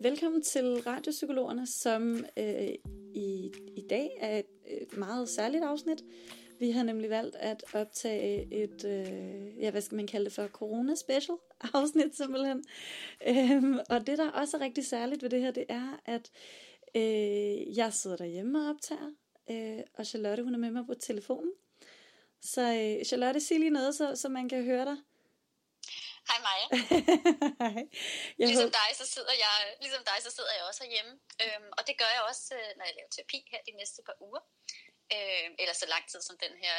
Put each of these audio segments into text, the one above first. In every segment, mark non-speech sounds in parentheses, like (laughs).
Velkommen til Radiopsykologerne, som øh, i, i dag er et, et meget særligt afsnit. Vi har nemlig valgt at optage et, øh, ja, hvad skal man kalde det for, corona-special afsnit simpelthen. Øhm, og det, der også er rigtig særligt ved det her, det er, at øh, jeg sidder derhjemme og optager, øh, og Charlotte, hun er med mig på telefonen. Så øh, Charlotte, sig lige noget, så, så man kan høre dig. Hej Maja. (laughs) Jeg ligesom, dig, så sidder jeg, ligesom dig, så sidder jeg også herhjemme. Øhm, og det gør jeg også, øh, når jeg laver terapi her de næste par uger. Øhm, eller så lang tid, som den her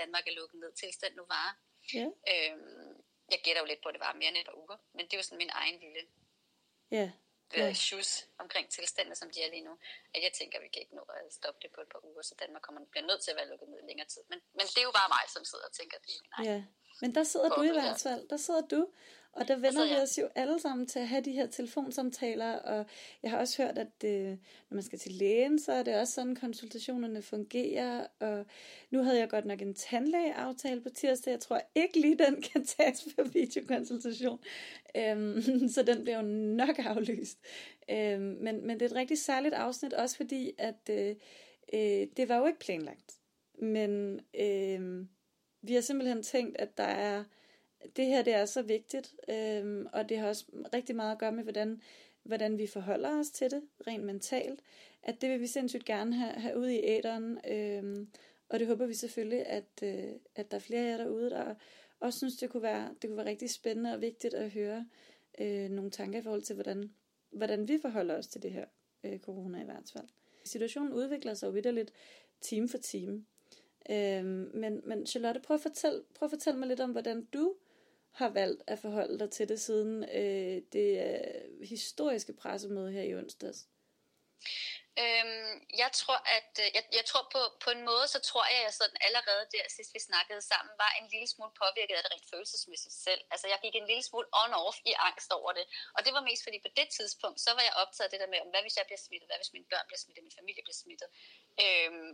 Danmark er lukket ned tilstand nu varer. Ja. Øhm, jeg gætter jo lidt på, at det var mere end et par uger. Men det er jo sådan min egen lille Ja. ja. Ja. shoes omkring tilstanden, som de er lige nu. At jeg tænker, at vi kan ikke nå at stoppe det på et par uger, så Danmark kommer, bliver nødt til at være lukket ned længere tid. Men, men det er jo bare mig, som sidder og tænker, at det er min egen. Ja, men der sidder du i ja. hvert fald. Der sidder du, og der vender sidder vi jeg. os jo alle sammen til at have de her telefonsamtaler, og jeg har også hørt, at øh, når man skal til lægen, så er det også sådan, konsultationerne fungerer, og nu havde jeg godt nok en tandlægeaftale på tirsdag, jeg tror ikke lige, den kan tages på videokonsultation, øhm, (laughs) så den bliver jo nok aflyst. Øhm, men, men det er et rigtig særligt afsnit, også fordi, at øh, øh, det var jo ikke planlagt, men... Øh, vi har simpelthen tænkt, at der er, det her det er så vigtigt, øhm, og det har også rigtig meget at gøre med, hvordan, hvordan vi forholder os til det, rent mentalt, at det vil vi sindssygt gerne have, have ud i æderen, øhm, og det håber vi selvfølgelig, at, øh, at der er flere af jer derude, der også synes, det kunne være, det kunne være rigtig spændende og vigtigt at høre øh, nogle tanker i forhold til, hvordan, hvordan vi forholder os til det her øh, corona i hvert fald. Situationen udvikler sig jo vidderligt time for time. Øhm, men, men Charlotte, prøv at, fortæl, prøv at fortælle mig lidt om, hvordan du har valgt at forholde dig til det siden øh, det øh, historiske pressemøde her i onsdags. Øhm, jeg tror, at øh, jeg, jeg tror på, på en måde, så tror jeg, at jeg sådan allerede der, sidst vi snakkede sammen, var en lille smule påvirket af det rent følelsesmæssigt selv. Altså jeg gik en lille smule on-off i angst over det. Og det var mest fordi på det tidspunkt, så var jeg optaget af det der med, om hvad hvis jeg bliver smittet, hvad hvis mine børn bliver smittet, min familie bliver smittet. Øhm,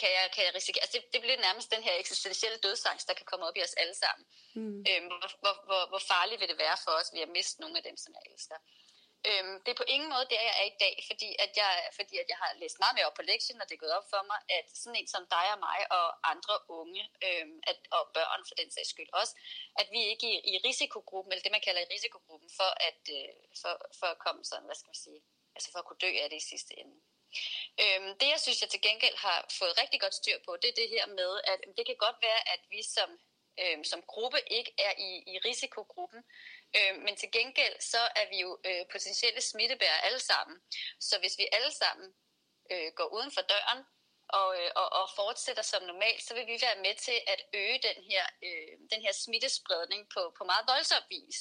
kan, jeg, kan jeg risikere, altså det, det bliver nærmest den her eksistentielle dødsangst, der kan komme op i os alle sammen. Mm. Øhm, hvor, hvor, hvor, hvor farligt vil det være for os, ved at miste nogle af dem, som jeg elsker. Øhm, det er på ingen måde der, jeg er i dag, fordi at jeg, fordi at jeg har læst meget mere op på lektien, og det er gået op for mig, at sådan en som dig og mig og andre unge, øhm, at, og børn for den sags skyld også, at vi ikke er i, i risikogruppen, eller det man kalder i risikogruppen, for at, øh, for, for at komme sådan, hvad skal man sige, altså for at kunne dø af det i sidste ende. Øhm, det jeg synes, jeg til gengæld har fået rigtig godt styr på, det er det her med, at det kan godt være, at vi som, øhm, som gruppe ikke er i, i risikogruppen, Øh, men til gengæld så er vi jo øh, potentielle smittebærere alle sammen. Så hvis vi alle sammen øh, går uden for døren og, øh, og, og fortsætter som normalt, så vil vi være med til at øge den her, øh, den her smittespredning på, på meget voldsom vis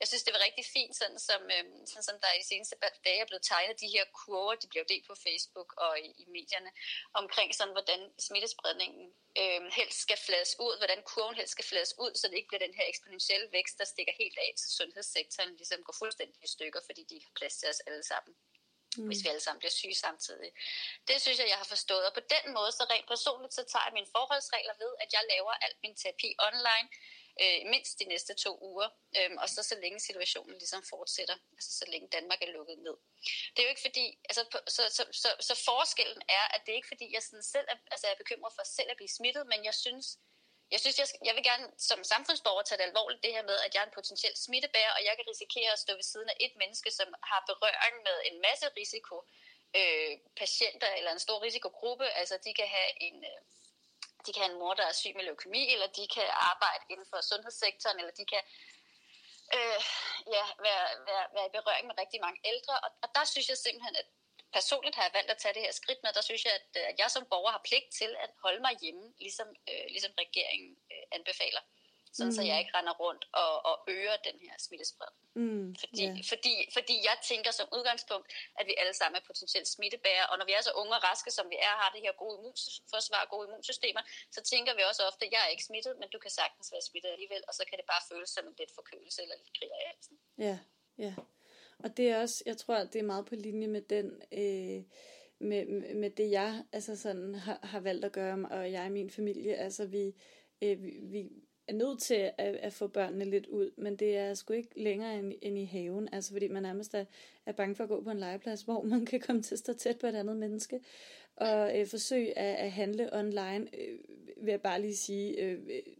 jeg synes, det var rigtig fint, sådan som, øhm, sådan som der i de seneste dage er blevet tegnet de her kurver, de blev delt på Facebook og i, i medierne, omkring sådan, hvordan smittespredningen øhm, helst skal flades ud, hvordan kurven helst skal flades ud, så det ikke bliver den her eksponentielle vækst, der stikker helt af til sundhedssektoren, ligesom går fuldstændig i stykker, fordi de ikke har plads til os alle sammen mm. hvis vi alle sammen bliver syge samtidig. Det synes jeg, jeg har forstået. Og på den måde, så rent personligt, så tager jeg mine forholdsregler ved, at jeg laver alt min terapi online, øh, mindst de næste to uger, øh, og så så længe situationen ligesom fortsætter, altså så længe Danmark er lukket ned. Det er jo ikke fordi, altså så, så, så, så forskellen er, at det er ikke fordi, jeg sådan selv er, altså jeg er bekymret for selv at blive smittet, men jeg synes, jeg synes, jeg, skal, jeg vil gerne som samfundsborger tage det alvorligt, det her med, at jeg er en potentiel smittebærer, og jeg kan risikere at stå ved siden af et menneske, som har berøring med en masse risiko øh, patienter eller en stor risikogruppe. Altså, de kan have en... Øh, de kan have en mor, der er syg med leukemi, eller de kan arbejde inden for sundhedssektoren, eller de kan øh, ja, være, være, være i berøring med rigtig mange ældre. Og, og der synes jeg simpelthen, at personligt har jeg valgt at tage det her skridt med. Der synes jeg, at, øh, at jeg som borger har pligt til at holde mig hjemme, ligesom, øh, ligesom regeringen øh, anbefaler. Sådan mm. så jeg ikke render rundt og, og øger den her smittespredning. Mm, Fordi, ja. fordi, fordi jeg tænker som udgangspunkt, at vi alle sammen er potentielt smittebærere, og når vi er så unge og raske, som vi er, har det her gode immunforsvar gode immunsystemer, så tænker vi også ofte, at jeg er ikke smittet, men du kan sagtens være smittet alligevel, og så kan det bare føles som en lidt forkølelse eller lidt grig af halsen. Ja, ja. Og det er også, jeg tror, det er meget på linje med den, øh, med, med, med det jeg altså sådan har, har valgt at gøre, og jeg og min familie, altså vi, øh, vi, vi er nødt til at, at få børnene lidt ud, men det er sgu ikke længere end, end i haven, altså fordi man nærmest er, er bange for at gå på en legeplads, hvor man kan komme til at stå tæt på et andet menneske, og øh, forsøg at, at handle online, øh, vil jeg bare lige sige, øh,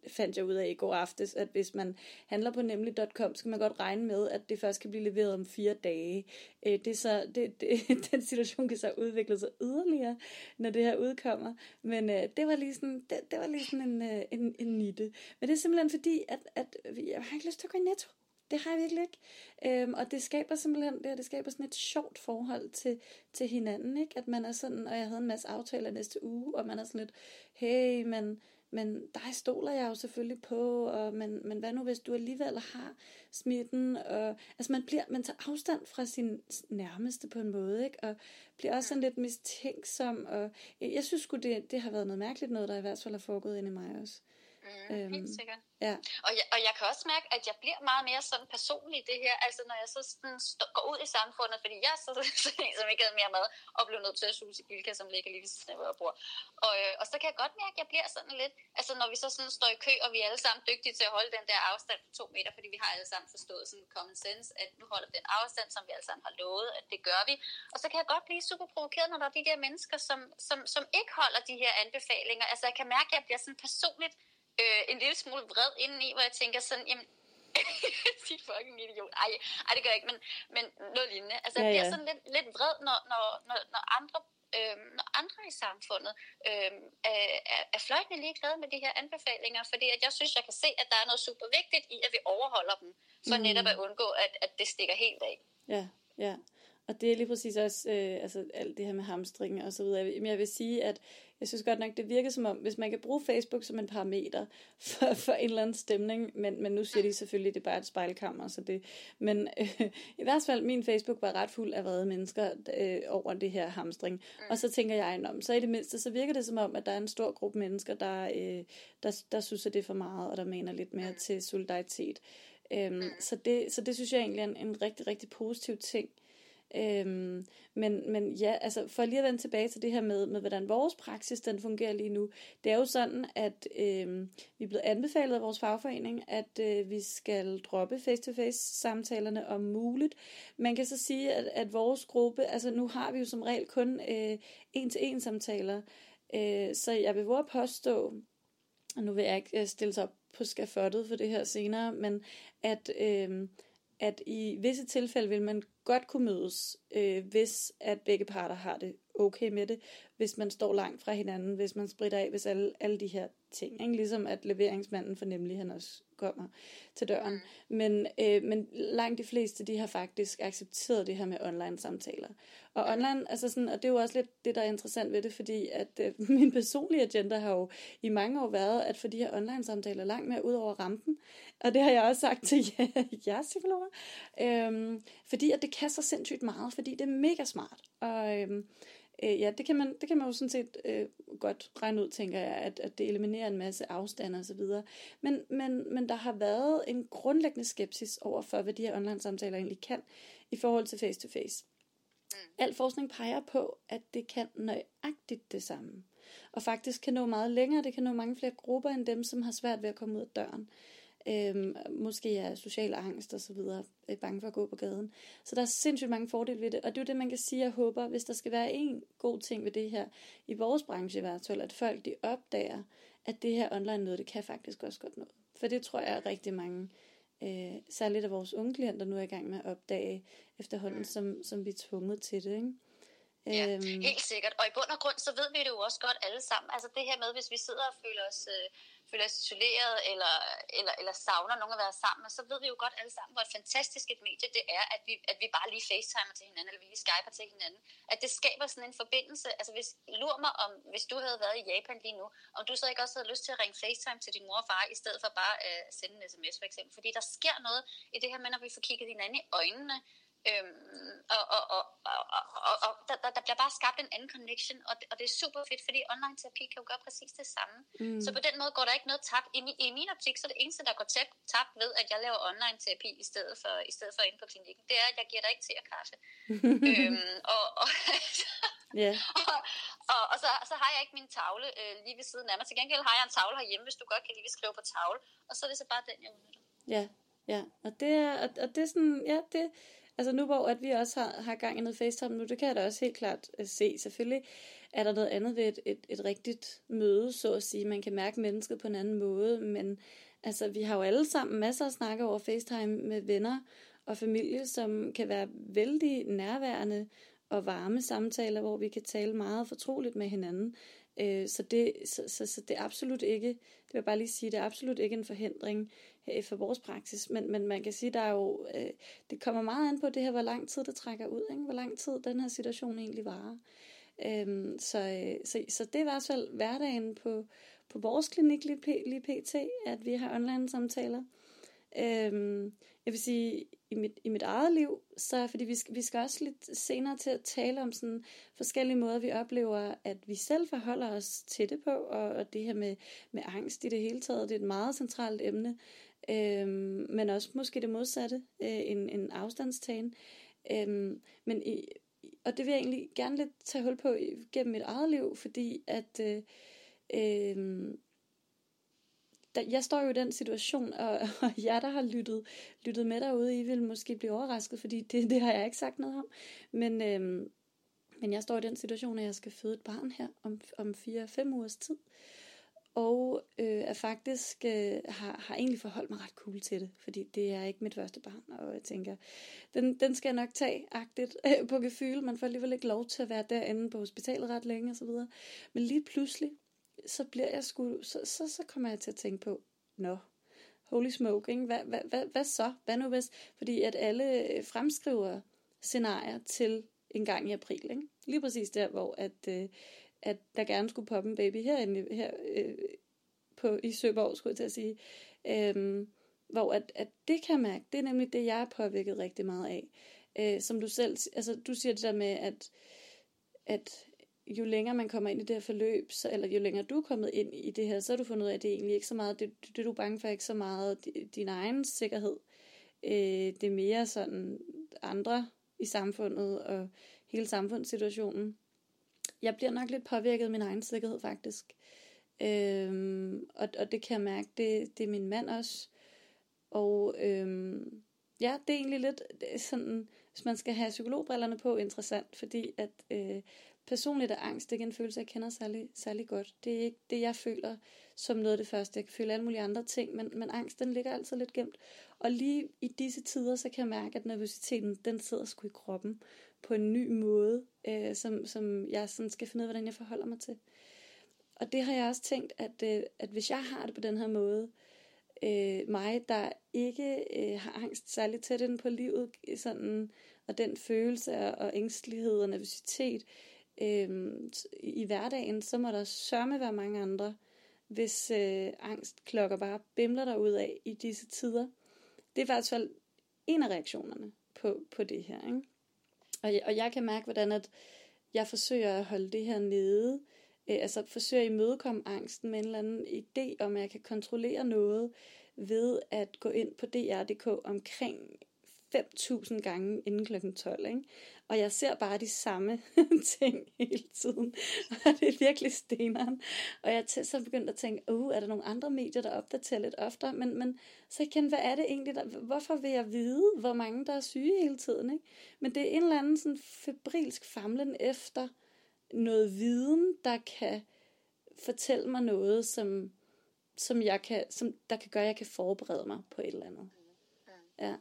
fandt jeg ud af i går aftes, at hvis man handler på nemlig.com, så kan man godt regne med, at det først kan blive leveret om fire dage. Øh, det er så, det, det, (laughs) den situation kan så udvikle sig yderligere, når det her udkommer. Men øh, det var lige sådan, det, det var lige sådan en, øh, en, en nitte. Men det er simpelthen fordi, at, at jeg har ikke lyst til at gå i netto. Det har jeg virkelig ikke. Øhm, og det skaber simpelthen, det, det skaber sådan et sjovt forhold til, til hinanden, ikke? At man er sådan, og jeg havde en masse aftaler næste uge, og man er sådan lidt, hey, men, men dig stoler jeg jo selvfølgelig på, og, men, men hvad nu hvis du alligevel har smitten, og altså man, bliver, man tager afstand fra sin nærmeste på en måde, ikke? og bliver også sådan lidt mistænksom, og jeg synes sgu, det, det har været noget mærkeligt noget, der i hvert fald har foregået ind i mig også. Mm, øhm, helt sikkert. Ja. Og, jeg, og jeg kan også mærke, at jeg bliver meget mere sådan personlig i det her, altså når jeg så sådan stå, går ud i samfundet, fordi jeg så, (laughs) som ikke havde mere mad, og blev nødt til at suge til Bilka, som ligger lige ved siden af, hvor jeg bor. Og, øh, og så kan jeg godt mærke, at jeg bliver sådan lidt, altså når vi så sådan står i kø, og vi er alle sammen dygtige til at holde den der afstand på to meter, fordi vi har alle sammen forstået sådan common sense, at nu holder den afstand, som vi alle sammen har lovet, at det gør vi. Og så kan jeg godt blive super provokeret, når der er de der mennesker, som, som, som ikke holder de her anbefalinger. Altså jeg kan mærke, at jeg bliver sådan personligt øh, en lille smule vred indeni, hvor jeg tænker sådan, jamen, (laughs) de fucking idiot. Ej, ej, det gør jeg ikke, men, men noget lignende. Altså, jeg ja, ja. bliver sådan lidt, lidt vred, når, når, når, når andre øh, når andre i samfundet øh, er, er fløjtende ligeglade med de her anbefalinger, fordi at jeg synes, jeg kan se, at der er noget super vigtigt i, at vi overholder dem, for mm. netop at undgå, at, at det stikker helt af. Ja, ja. Og det er lige præcis også øh, altså alt det her med hamstring og så videre. Men jeg vil sige, at jeg synes godt nok, det virker som om, hvis man kan bruge Facebook som en parameter (laughs) for, for en eller anden stemning, men, men nu siger de selvfølgelig, at det er bare et spejlkammer, så det, men øh, i hvert fald, min Facebook var ret fuld af vrede mennesker øh, over det her hamstring. Mm. Og så tænker jeg, om, så i det mindste, så virker det som om, at der er en stor gruppe mennesker, der, øh, der, der synes, at det er for meget, og der mener lidt mere mm. til solidaritet. Øhm, så, det, så det synes jeg egentlig er en, en rigtig, rigtig positiv ting. Øhm, men, men ja, altså for lige at vende tilbage til det her med, med hvordan vores praksis den fungerer lige nu. Det er jo sådan, at øhm, vi er blevet anbefalet af vores fagforening, at øh, vi skal droppe face-to-face samtalerne om muligt. Man kan så sige, at, at vores gruppe, altså nu har vi jo som regel kun øh, en-til-en samtaler. Øh, så jeg vil våge påstå, og nu vil jeg ikke øh, stille sig op på skafottet for det her senere, men at... Øh, at i visse tilfælde vil man godt kunne mødes, øh, hvis at begge parter har det okay med det, hvis man står langt fra hinanden, hvis man spritter af, hvis alle, alle de her ting, ikke? ligesom at leveringsmanden for nemlig han også kommer til døren. Mm. Men, øh, men langt de fleste, de har faktisk accepteret det her med online samtaler. Og online, altså sådan, og det er jo også lidt det, der er interessant ved det, fordi at øh, (laughs) min personlige agenda har jo i mange år været, at for de her online samtaler langt mere ud over rampen. Og det har jeg også sagt til jer, (laughs) psykologer. Øhm, fordi at det kan så sindssygt meget, fordi det er mega smart. Og øhm, øh, ja, det kan, man, det kan man jo sådan set øh, godt regne ud, tænker jeg, at, at det eliminerer en masse afstand og så videre. Men, men, men der har været en grundlæggende skepsis over for, hvad de her online samtaler egentlig kan i forhold til face-to-face. Mm. Al forskning peger på, at det kan nøjagtigt det samme. Og faktisk kan nå meget længere, det kan nå mange flere grupper end dem, som har svært ved at komme ud af døren øhm, måske er social angst og så videre, er bange for at gå på gaden. Så der er sindssygt mange fordele ved det, og det er jo det, man kan sige, jeg håber, hvis der skal være en god ting ved det her, i vores branche i hvert fald, at folk de opdager, at det her online noget, det kan faktisk også godt noget. For det tror jeg, rigtig mange, øh, særligt af vores unge klienter, nu er i gang med at opdage efterhånden, som, som vi er tvunget til det, ikke? Ja, øhm. helt sikkert. Og i bund og grund, så ved vi det jo også godt alle sammen. Altså det her med, hvis vi sidder og føler os øh, føler sig isoleret eller, eller, eller savner nogen at være sammen med, så ved vi jo godt alle sammen, hvor et fantastisk et medie det er, at vi, at vi bare lige facetimer til hinanden, eller vi lige skyper til hinanden. At det skaber sådan en forbindelse. Altså hvis, lur mig om, hvis du havde været i Japan lige nu, om du så ikke også havde lyst til at ringe facetime til din mor og far, i stedet for bare at sende en sms for eksempel. Fordi der sker noget i det her med, når vi får kigget hinanden i øjnene, Øhm, og og, og, og, og, og der, der bliver bare skabt en anden connection, og det, og det er super fedt, fordi online terapi kan jo gøre præcis det samme. Mm. Så på den måde går der ikke noget tabt. I, I min optik, så er det eneste, der går tabt, tabt ved, at jeg laver online terapi i stedet for, i stedet for inde på klinikken, det er, at jeg giver dig ikke te og kaffe. (laughs) øhm, og, og, yeah. (laughs) og, og, og så, så har jeg ikke min tavle øh, lige ved siden af mig. Til gengæld har jeg en tavle herhjemme, hvis du godt kan lide at skrive på tavle, og så er det så bare den, jeg udnytter. Ja, ja, og det er, og, og det er sådan, ja, det, Altså nu hvor at vi også har, har gang i noget FaceTime nu, det kan jeg da også helt klart uh, se. Selvfølgelig er der noget andet ved et, et, et rigtigt møde, så at sige. Man kan mærke mennesket på en anden måde, men altså vi har jo alle sammen masser af snakke over FaceTime med venner og familie, som kan være vældig nærværende og varme samtaler, hvor vi kan tale meget fortroligt med hinanden. Øh, så, det, så, så, så det er absolut ikke, det vil jeg bare lige sige, det er absolut ikke en forhindring øh, for vores praksis, men, men man kan sige, der er jo, øh, det kommer meget an på det her, hvor lang tid det trækker ud, ikke? hvor lang tid den her situation egentlig varer. Øhm, så, øh, så, så det er i hvert fald hverdagen på, på vores klinik lige, lige pt, at vi har online samtaler. Øhm, jeg vil sige, i mit, i mit eget liv, så fordi vi skal, vi skal også lidt senere til at tale om sådan forskellige måder, vi oplever, at vi selv forholder os til det på, og, og det her med, med angst i det hele taget, det er et meget centralt emne, øhm, men også måske det modsatte, øh, en, en afstandstagen. Øhm, men i, og det vil jeg egentlig gerne lidt tage hul på gennem mit eget liv, fordi at øh, øh, der, jeg står jo i den situation, og, (laughs) og jer, der har lyttet, lyttet med derude, I vil måske blive overrasket, fordi det, det har jeg ikke sagt noget om. Men, øhm, men jeg står i den situation, at jeg skal føde et barn her om, om 4-5 ugers tid. Og øh, er faktisk øh, har, har egentlig forholdt mig ret cool til det, fordi det er ikke mit første barn, og jeg tænker, den, den skal jeg nok tage agtigt (laughs) øh, på gefyl. Man får alligevel ikke lov til at være derinde på hospitalet ret længe og så videre. Men lige pludselig, så bliver jeg sgu, så, så, så kommer jeg til at tænke på, nå, holy smoke, ikke? Hvad, hvad, hvad, hvad så? Hvad nu hvis? Fordi at alle øh, fremskriver scenarier til en gang i april, ikke? Lige præcis der, hvor at, øh, at der gerne skulle poppe en baby herinde, her øh, på, i Søborg, skulle jeg til at sige. Øhm, hvor at, at det kan jeg mærke, det er nemlig det, jeg er påvirket rigtig meget af. Øh, som du selv, altså du siger det der med, at, at jo længere man kommer ind i det her forløb, så, eller jo længere du er kommet ind i det her, så har du fundet ud af, at det er egentlig ikke så meget, det, det du er bange for, er ikke så meget din egen sikkerhed. Øh, det er mere sådan andre i samfundet og hele samfundssituationen. Jeg bliver nok lidt påvirket af min egen sikkerhed faktisk. Øhm, og, og det kan jeg mærke, det, det er min mand også. Og øhm, ja, det er egentlig lidt det er sådan, hvis man skal have psykologbrillerne på, interessant, fordi at øh, personligt er angst ikke en følelse, jeg kender særlig, særlig godt. Det er ikke det, jeg føler som noget af det første. Jeg kan føle alle mulige andre ting, men, men angst, den ligger altid lidt gemt. Og lige i disse tider, så kan jeg mærke, at nervøsiteten, den sidder sgu i kroppen på en ny måde, øh, som, som jeg sådan skal finde ud af, hvordan jeg forholder mig til. Og det har jeg også tænkt, at, øh, at hvis jeg har det på den her måde, øh, mig, der ikke øh, har angst særlig tæt ind på livet, sådan, og den følelse og ængstelighed og nervøsitet, øh, i hverdagen, så må der sørme være mange andre, hvis øh, angstklokker bare bimler der ud af i disse tider. Det er i hvert fald en af reaktionerne på, på det her. Ikke? Og, og jeg kan mærke, hvordan at jeg forsøger at holde det her nede, øh, altså forsøger at imødekomme angsten med en eller anden idé om, at jeg kan kontrollere noget ved at gå ind på dr.dk omkring 5.000 gange inden klokken 12. Ikke? Og jeg ser bare de samme (laughs) ting hele tiden. Og det er virkelig steneren. Og jeg er så begyndt at tænke, uh, er der nogle andre medier, der opdaterer lidt oftere? Men, men så igen, hvad er det egentlig? Der, hvorfor vil jeg vide, hvor mange der er syge hele tiden? Ikke? Men det er en eller anden sådan febrilsk famlen efter noget viden, der kan fortælle mig noget, som, som, jeg kan, som der kan gøre, at jeg kan forberede mig på et eller andet. Ja.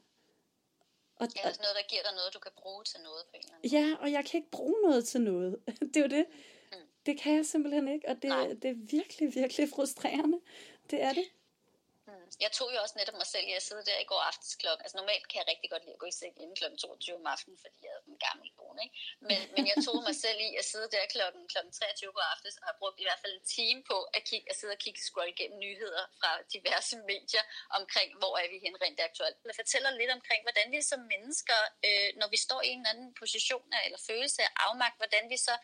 Og, ja, altså noget, der giver dig noget, du kan bruge til noget på en eller anden Ja, og jeg kan ikke bruge noget til noget. (laughs) det er jo det. Mm. Det kan jeg simpelthen ikke, og det, det er virkelig, virkelig frustrerende. Det er det. Jeg tog jo også netop mig selv i at sidde der i går aftes klokken. Altså normalt kan jeg rigtig godt lide at gå i seng inden klokken 22 om aftenen, fordi jeg er en gammel kone, ikke? Men, (laughs) men jeg tog mig selv i at sidde der klokken, klokken 23 på aftes og har brugt i hvert fald en time på at, kigge, at sidde og kigge scroll igennem nyheder fra diverse medier omkring, hvor er vi hen rent aktuelt. Jeg fortæller lidt omkring, hvordan vi som mennesker, øh, når vi står i en anden position af, eller følelse af afmagt, hvordan vi så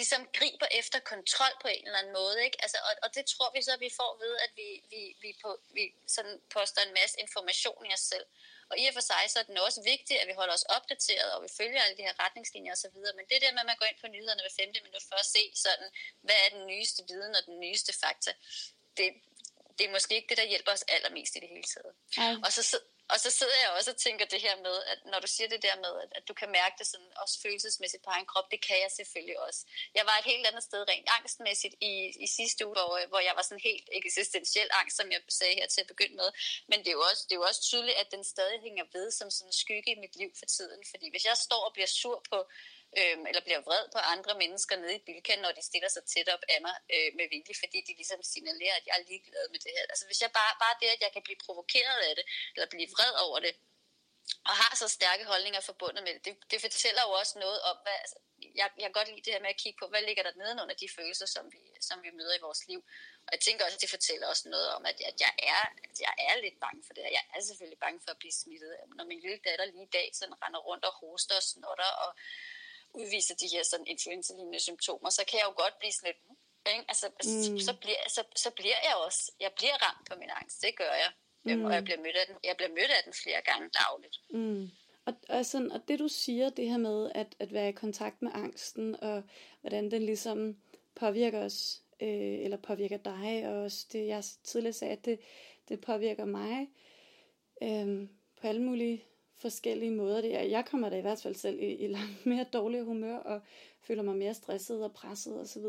ligesom griber efter kontrol på en eller anden måde. Ikke? Altså, og, og det tror vi så, at vi får ved, at vi, vi, vi, på, vi sådan poster en masse information i os selv. Og i og for sig, så er det også vigtigt, at vi holder os opdateret, og vi følger alle de her retningslinjer osv. Men det der med, at man går ind på nyhederne hver femte minut for at se, sådan, hvad er den nyeste viden og den nyeste fakta, det, det er måske ikke det, der hjælper os allermest i det hele taget. Ej. Og så, og så sidder jeg også og tænker det her med, at når du siger det der med, at, at du kan mærke det sådan også følelsesmæssigt på egen krop, det kan jeg selvfølgelig også. Jeg var et helt andet sted rent angstmæssigt i, i sidste uge, hvor, hvor jeg var sådan helt eksistentiel angst, som jeg sagde her til at begynde med. Men det er, jo også, det er jo også tydeligt, at den stadig hænger ved som sådan en skygge i mit liv for tiden. Fordi hvis jeg står og bliver sur på øh, eller bliver vred på andre mennesker nede i Bilka, når de stiller sig tæt op af mig øh, med vilje, fordi de ligesom signalerer, at jeg er ligeglad med det her. Altså hvis jeg bare, bare det, at jeg kan blive provokeret af det, eller blive vred over det, og har så stærke holdninger forbundet med det, det, det fortæller jo også noget om, hvad, altså, jeg, jeg kan godt lide det her med at kigge på, hvad ligger der nedenunder de følelser, som vi, som vi møder i vores liv. Og jeg tænker også, at det fortæller også noget om, at, at, jeg, er, at jeg er lidt bange for det. Jeg er selvfølgelig bange for at blive smittet. Når min lille datter lige i dag sådan render rundt og hoster og snotter og udviser de her sådan influenza symptomer, så kan jeg jo godt blive sådan lidt, ikke? Altså, mm. så, bliver, så, så bliver jeg også, jeg bliver ramt på min angst, det gør jeg. Mm. Og jeg bliver, mødt af den, jeg bliver mødt af den flere gange dagligt. Mm. Og, og, sådan, og det du siger, det her med at, at være i kontakt med angsten, og hvordan den ligesom påvirker os, øh, eller påvirker dig, og også det jeg tidligere sagde, at det, det påvirker mig øh, på alle mulige forskellige måder. Det er. Jeg kommer da i hvert fald selv i, i langt mere dårlig humør, og føler mig mere stresset og presset osv.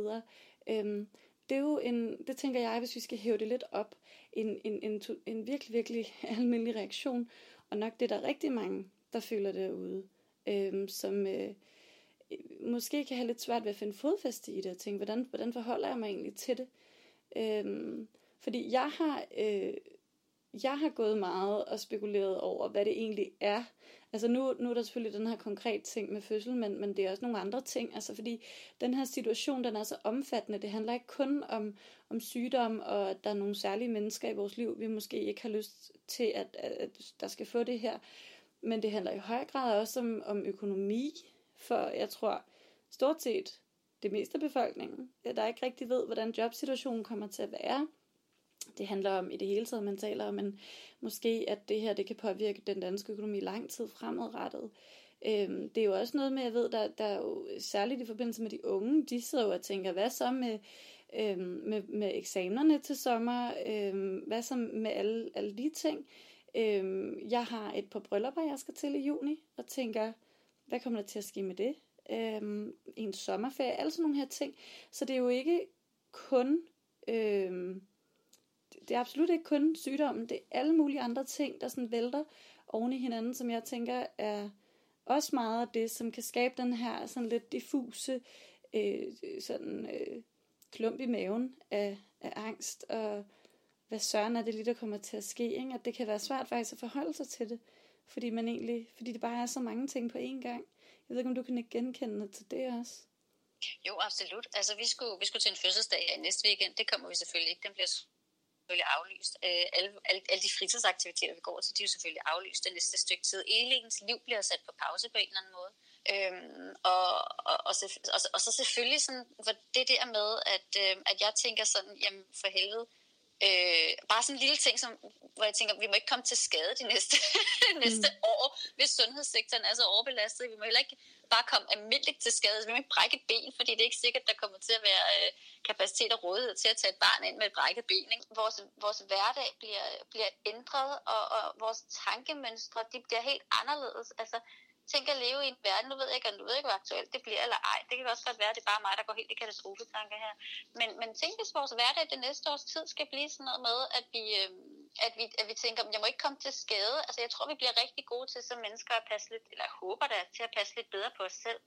Øhm, det er jo en, det tænker jeg, hvis vi skal hæve det lidt op, en, en, en, en virkelig, virkelig (laughs) almindelig reaktion, og nok det er der rigtig mange, der føler derude, øhm, som øh, måske kan have lidt svært ved at finde fodfæste i det, og tænke, hvordan, hvordan forholder jeg mig egentlig til det? Øhm, fordi jeg har øh, jeg har gået meget og spekuleret over, hvad det egentlig er. Altså nu, nu er der selvfølgelig den her konkret ting med fødsel, men, men det er også nogle andre ting. Altså fordi den her situation, den er så omfattende. Det handler ikke kun om, om sygdom, og at der er nogle særlige mennesker i vores liv, vi måske ikke har lyst til, at, at, at der skal få det her. Men det handler i høj grad også om, om økonomi, for jeg tror stort set det meste af befolkningen, der ikke rigtig ved, hvordan jobsituationen kommer til at være det handler om i det hele taget, man taler om, men måske at det her det kan påvirke den danske økonomi lang tid fremadrettet. Øhm, det er jo også noget med, jeg ved, der, der er jo særligt i forbindelse med de unge, de sidder jo og tænker, hvad så med, øhm, med, med eksamenerne til sommer, øhm, hvad så med alle, alle de ting. Øhm, jeg har et par bryllupper, jeg skal til i juni, og tænker, hvad kommer der til at ske med det? Øhm, en sommerferie, alle sådan nogle her ting. Så det er jo ikke kun... Øhm, det er absolut ikke kun sygdommen, det er alle mulige andre ting, der sådan vælter oven i hinanden, som jeg tænker er også meget af det, som kan skabe den her sådan lidt diffuse øh, sådan, øh, klump i maven af, af angst, og hvad søren er det lige, der kommer til at ske, ikke? at det kan være svært faktisk at forholde sig til det, fordi, man egentlig, fordi det bare er så mange ting på én gang. Jeg ved ikke, om du kan genkende til det også? Jo, absolut. Altså, vi skulle, vi skulle til en fødselsdag i næste weekend. Det kommer vi selvfølgelig ikke. Den bliver selvfølgelig aflyst. Øh, alle, alle, alle de fritidsaktiviteter, vi går til, de er jo selvfølgelig aflyst det næste stykke tid. Elingens liv bliver sat på pause på en eller anden måde. Øhm, og, og, og, og, og så selvfølgelig sådan, det der med, at, øh, at jeg tænker sådan, jamen for helvede, Øh, bare sådan en lille ting, som, hvor jeg tænker, vi må ikke komme til skade de næste, (laughs) næste mm. år, hvis sundhedssektoren er så overbelastet. Vi må heller ikke bare komme almindeligt til skade. Vi må ikke brække et ben, fordi det er ikke sikkert, der kommer til at være øh, kapacitet og rådighed til at tage et barn ind med et brækket ben. Ikke? Vores, vores hverdag bliver, bliver ændret, og, og vores tankemønstre de bliver helt anderledes. Altså, tænk at leve i en verden, nu ved jeg ikke, nu ved jeg ikke, hvor aktuelt det bliver, eller ej, det kan også godt være, at det er bare mig, der går helt i katastrofetanker her. Men, men tænk, hvis vores hverdag det næste års tid skal blive sådan noget med, at vi, øh, at vi, at vi tænker, jeg må ikke komme til skade. Altså jeg tror, vi bliver rigtig gode til som mennesker at passe lidt, eller håber da, til at passe lidt bedre på os selv.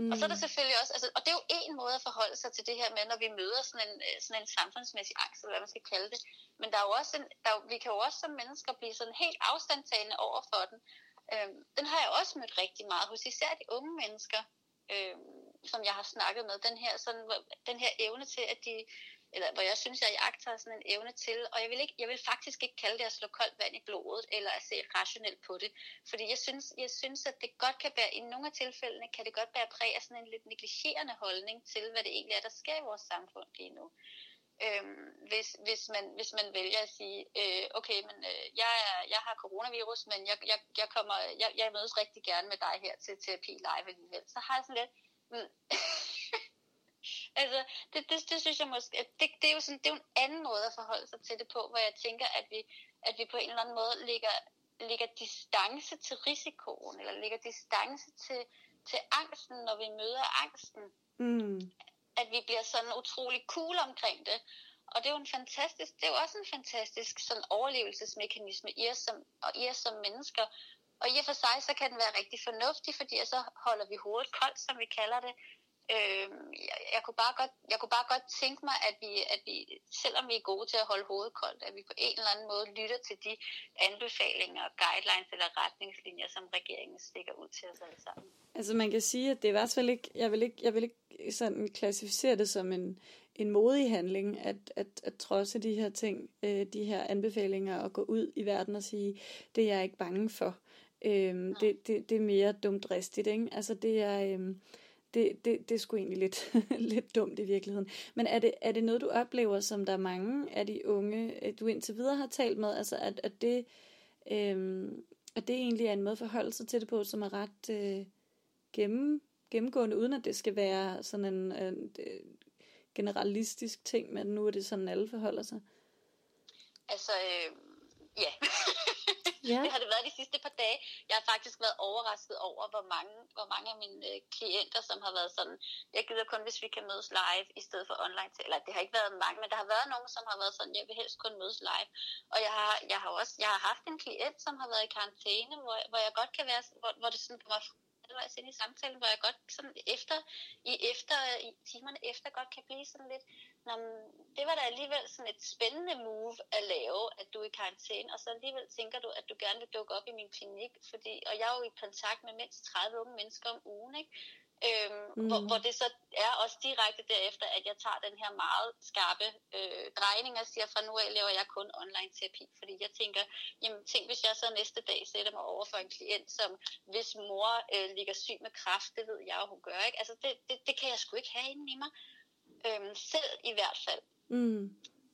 Mm. Og så er der selvfølgelig også, altså, og det er jo en måde at forholde sig til det her med, når vi møder sådan en, øh, sådan en samfundsmæssig angst, eller hvad man skal kalde det. Men der er jo også en, der, vi kan jo også som mennesker blive sådan helt afstandtagende over for den. Øhm, den har jeg også mødt rigtig meget hos især de unge mennesker, øhm, som jeg har snakket med. Den her, sådan, den her evne til, at de eller hvor jeg synes, jeg iagtager sådan en evne til, og jeg vil, ikke, jeg vil faktisk ikke kalde det at slå koldt vand i blodet, eller at se rationelt på det, fordi jeg synes, jeg synes, at det godt kan være, i nogle af tilfældene, kan det godt være præg af sådan en lidt negligerende holdning til, hvad det egentlig er, der sker i vores samfund lige nu. Øhm, hvis, hvis, man, hvis man vælger at sige, øh, okay, men øh, jeg, er, jeg har coronavirus, men jeg, jeg, jeg, kommer, jeg, jeg mødes rigtig gerne med dig her til terapi live alligevel, så har jeg sådan lidt, mm, (laughs) Altså, det, det, det synes jeg måske, det, det, er jo sådan, det er jo en anden måde at forholde sig til det på, hvor jeg tænker, at vi, at vi på en eller anden måde ligger, ligger distance til risikoen, eller ligger distance til, til angsten, når vi møder angsten. Mm. At vi bliver sådan utrolig cool omkring det. Og det er jo en fantastisk, det er jo også en fantastisk sådan overlevelsesmekanisme i os som, og i os som mennesker. Og i og for sig, så kan den være rigtig fornuftig, fordi så holder vi hovedet koldt, som vi kalder det. Øh, jeg, jeg, kunne bare godt, jeg kunne bare godt tænke mig, at vi, at vi, selvom vi er gode til at holde hovedet koldt, at vi på en eller anden måde lytter til de anbefalinger, guidelines eller retningslinjer, som regeringen stikker ud til os alle sammen. Altså man kan sige, at det er i hvert fald ikke, jeg vil ikke, jeg vil ikke sådan klassificere det som en, en modig handling, at, at, at trodse de her ting, øh, de her anbefalinger, og gå ud i verden og sige, det er jeg ikke bange for. Øhm, det, det, det er mere dumt dristigt, ikke? Altså det er, øhm, det, det, det er sgu egentlig lidt, (laughs) lidt dumt i virkeligheden. Men er det, er det noget, du oplever, som der er mange af de unge, øh, du indtil videre har talt med, altså at, at, det, øhm, at det egentlig er en måde at forholde sig til det på, som er ret øh, gennem, gennemgående, uden at det skal være sådan en, en, en øh, generalistisk ting, men nu er det sådan, alle forholder sig? Altså, øh, ja. (laughs) Ja. Det har det været de sidste par dage. Jeg har faktisk været overrasket over, hvor mange, hvor mange af mine øh, klienter, som har været sådan, jeg gider kun, hvis vi kan mødes live, i stedet for online. Til, Eller det har ikke været mange, men der har været nogen, som har været sådan, jeg vil helst kun mødes live. Og jeg har, jeg har også, jeg har haft en klient, som har været i karantæne, hvor, hvor jeg godt kan være, hvor, hvor det sådan kommer halvvejs ind i samtalen, hvor jeg godt sådan efter, i efter, i timerne efter godt kan blive sådan lidt, Nå, det var da alligevel sådan et spændende move at lave, at du er i karantæne, og så alligevel tænker du, at du gerne vil dukke op i min klinik, fordi, og jeg er jo i kontakt med mindst 30 unge mennesker om ugen, ikke? Øhm, mm. hvor, hvor det så er også direkte derefter, at jeg tager den her meget skarpe øh, drejning og siger, fra nu af laver jeg kun online terapi, fordi jeg tænker, jamen tænk hvis jeg så næste dag sætter mig over for en klient, som hvis mor øh, ligger syg med kræft, det ved jeg jo, hun gør, ikke? Altså det, det, det kan jeg sgu ikke have inde i mig, øhm, selv i hvert fald. Mm.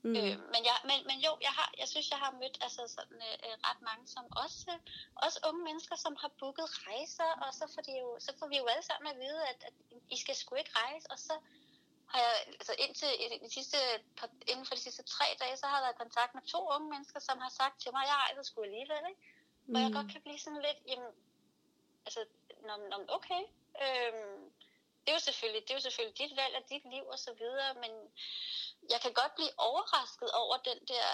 Mm. Øh, men, jeg, men, men jo, jeg, har, jeg synes, jeg har mødt altså sådan, øh, øh, ret mange, som også, øh, også unge mennesker, som har booket rejser, og så får, de jo, så får vi jo alle sammen at vide, at, at I skal sgu ikke rejse, og så har jeg, altså indtil de sidste, inden for de sidste tre dage, så har jeg været i kontakt med to unge mennesker, som har sagt til mig, jeg rejser sgu alligevel, ikke? Hvor mm. jeg godt kan blive sådan lidt, jamen, altså, når, når, okay, øhm, det er jo selvfølgelig, det er jo selvfølgelig dit valg og dit liv og så videre, men jeg kan godt blive overrasket over den der,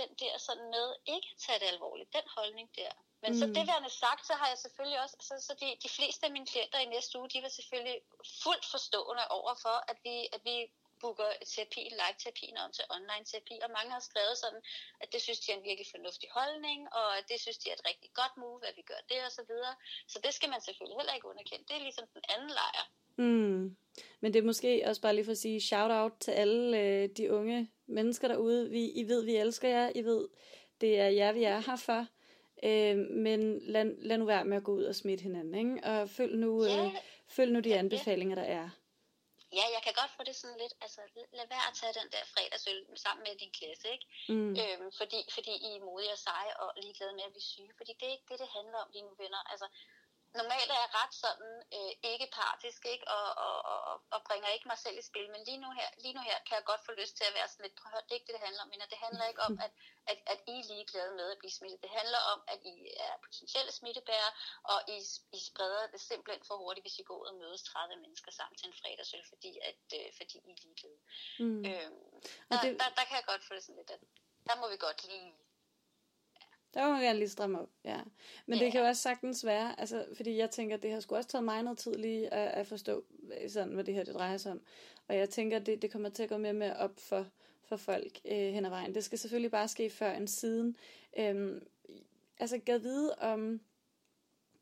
den der sådan med ikke at tage det alvorligt, den holdning der. Men mm. så det værende sagt, så har jeg selvfølgelig også, så, så de, de fleste af mine klienter i næste uge, de var selvfølgelig fuldt forstående over for, at vi, at vi booker terapi, live-terapien om til online-terapi, og mange har skrevet sådan, at det synes de er en virkelig fornuftig holdning, og det synes de er et rigtig godt move, at vi gør det og så videre. Så det skal man selvfølgelig heller ikke underkende. Det er ligesom den anden lejr. Mm. Men det er måske også bare lige for at sige shout out til alle øh, de unge mennesker derude. Vi, I ved, vi elsker jer. I ved, det er jer, vi er her for. Øh, men lad, lad nu være med at gå ud og smitte hinanden. Ikke? Og følg nu, øh, følg nu de anbefalinger, der er. Ja, jeg kan godt få det sådan lidt, altså lad være at tage den der fredagsøl sammen med din klasse, ikke? Mm. Øhm, fordi, fordi I er modige og seje og ligeglade med at blive syge. Fordi det er ikke det, det handler om lige nu, venner. Altså, normalt er jeg ret sådan øh, ikke partisk, ikke? Og, og, og, og bringer ikke mig selv i spil, men lige nu, her, lige nu her kan jeg godt få lyst til at være sådan lidt, prøv det er ikke det, det handler om, men det handler ikke om, (laughs) at, at, at I er ligeglade med at blive smittet. Det handler om, at I er potentielle smittebærere, og I, I spreder det simpelthen for hurtigt, hvis I går ud og mødes 30 mennesker sammen til en fredagsøl, fordi, at, øh, fordi I er ligeglade. Mm. Øhm, der, det... der, der, kan jeg godt få det sådan lidt, at der må vi godt lige Der må man gerne lige stramme op, ja. Men ja. det kan jo også sagtens være, altså, fordi jeg tænker, det har sgu også taget mig noget tid lige at, at forstå, sådan, hvad det her det drejer sig om. Og jeg tænker, det, det kommer til at gå mere med op for, for folk øh, hen ad vejen. Det skal selvfølgelig bare ske før en siden. Øhm, altså, gad vide om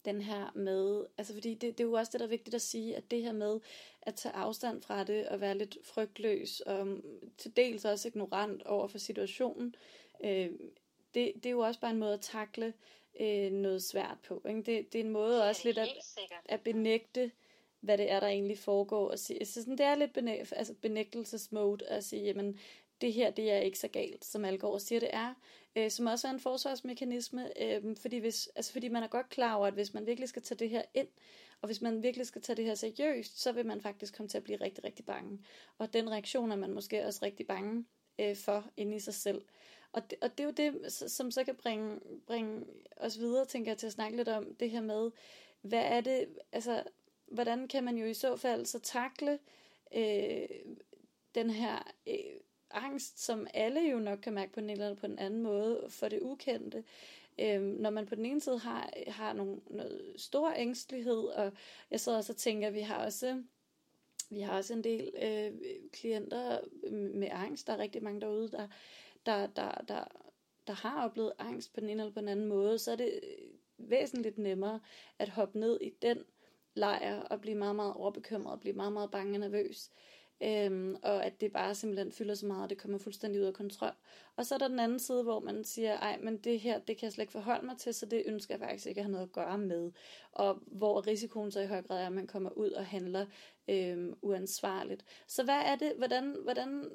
den her med, altså fordi det, det er jo også det, der er vigtigt at sige, at det her med at tage afstand fra det og være lidt frygtløs og til dels også ignorant over for situationen, øh, det, det er jo også bare en måde at takle øh, noget svært på. Ikke? Det, det er en måde også lidt at, at benægte, hvad det er, der egentlig foregår. Og sige, altså sådan, det er lidt benæ altså benægtelsesmode at sige, jamen, det her, det er ikke så galt, som Algaard siger, det er. Øh, som også er en forsvarsmekanisme, øh, fordi, hvis, altså fordi man er godt klar over, at hvis man virkelig skal tage det her ind, og hvis man virkelig skal tage det her seriøst, så vil man faktisk komme til at blive rigtig, rigtig bange. Og den reaktion er man måske også rigtig bange øh, for inde i sig selv. Og det, og det er jo det, som så kan bringe, bringe os videre, tænker jeg, til at snakke lidt om det her med, hvad er det, altså, hvordan kan man jo i så fald så takle øh, den her øh, angst, som alle jo nok kan mærke på en eller på den anden måde, for det ukendte. Øhm, når man på den ene side har, har nogle, noget stor ængstelighed, og jeg så også og tænker, at vi har også vi har også en del øh, klienter øh, med angst. Der er rigtig mange derude, der, der, der, der, der har oplevet angst på den ene eller på den anden måde. Så er det øh, væsentligt nemmere at hoppe ned i den lejr og blive meget, meget overbekymret og blive meget, meget bange og nervøs. Øhm, og at det bare simpelthen fylder så meget, at det kommer fuldstændig ud af kontrol. Og så er der den anden side, hvor man siger, ej, men det her, det kan jeg slet ikke forholde mig til, så det ønsker jeg faktisk ikke at have noget at gøre med. Og hvor risikoen så i høj grad er, at man kommer ud og handler øhm, uansvarligt. Så hvad er det, hvordan, hvordan,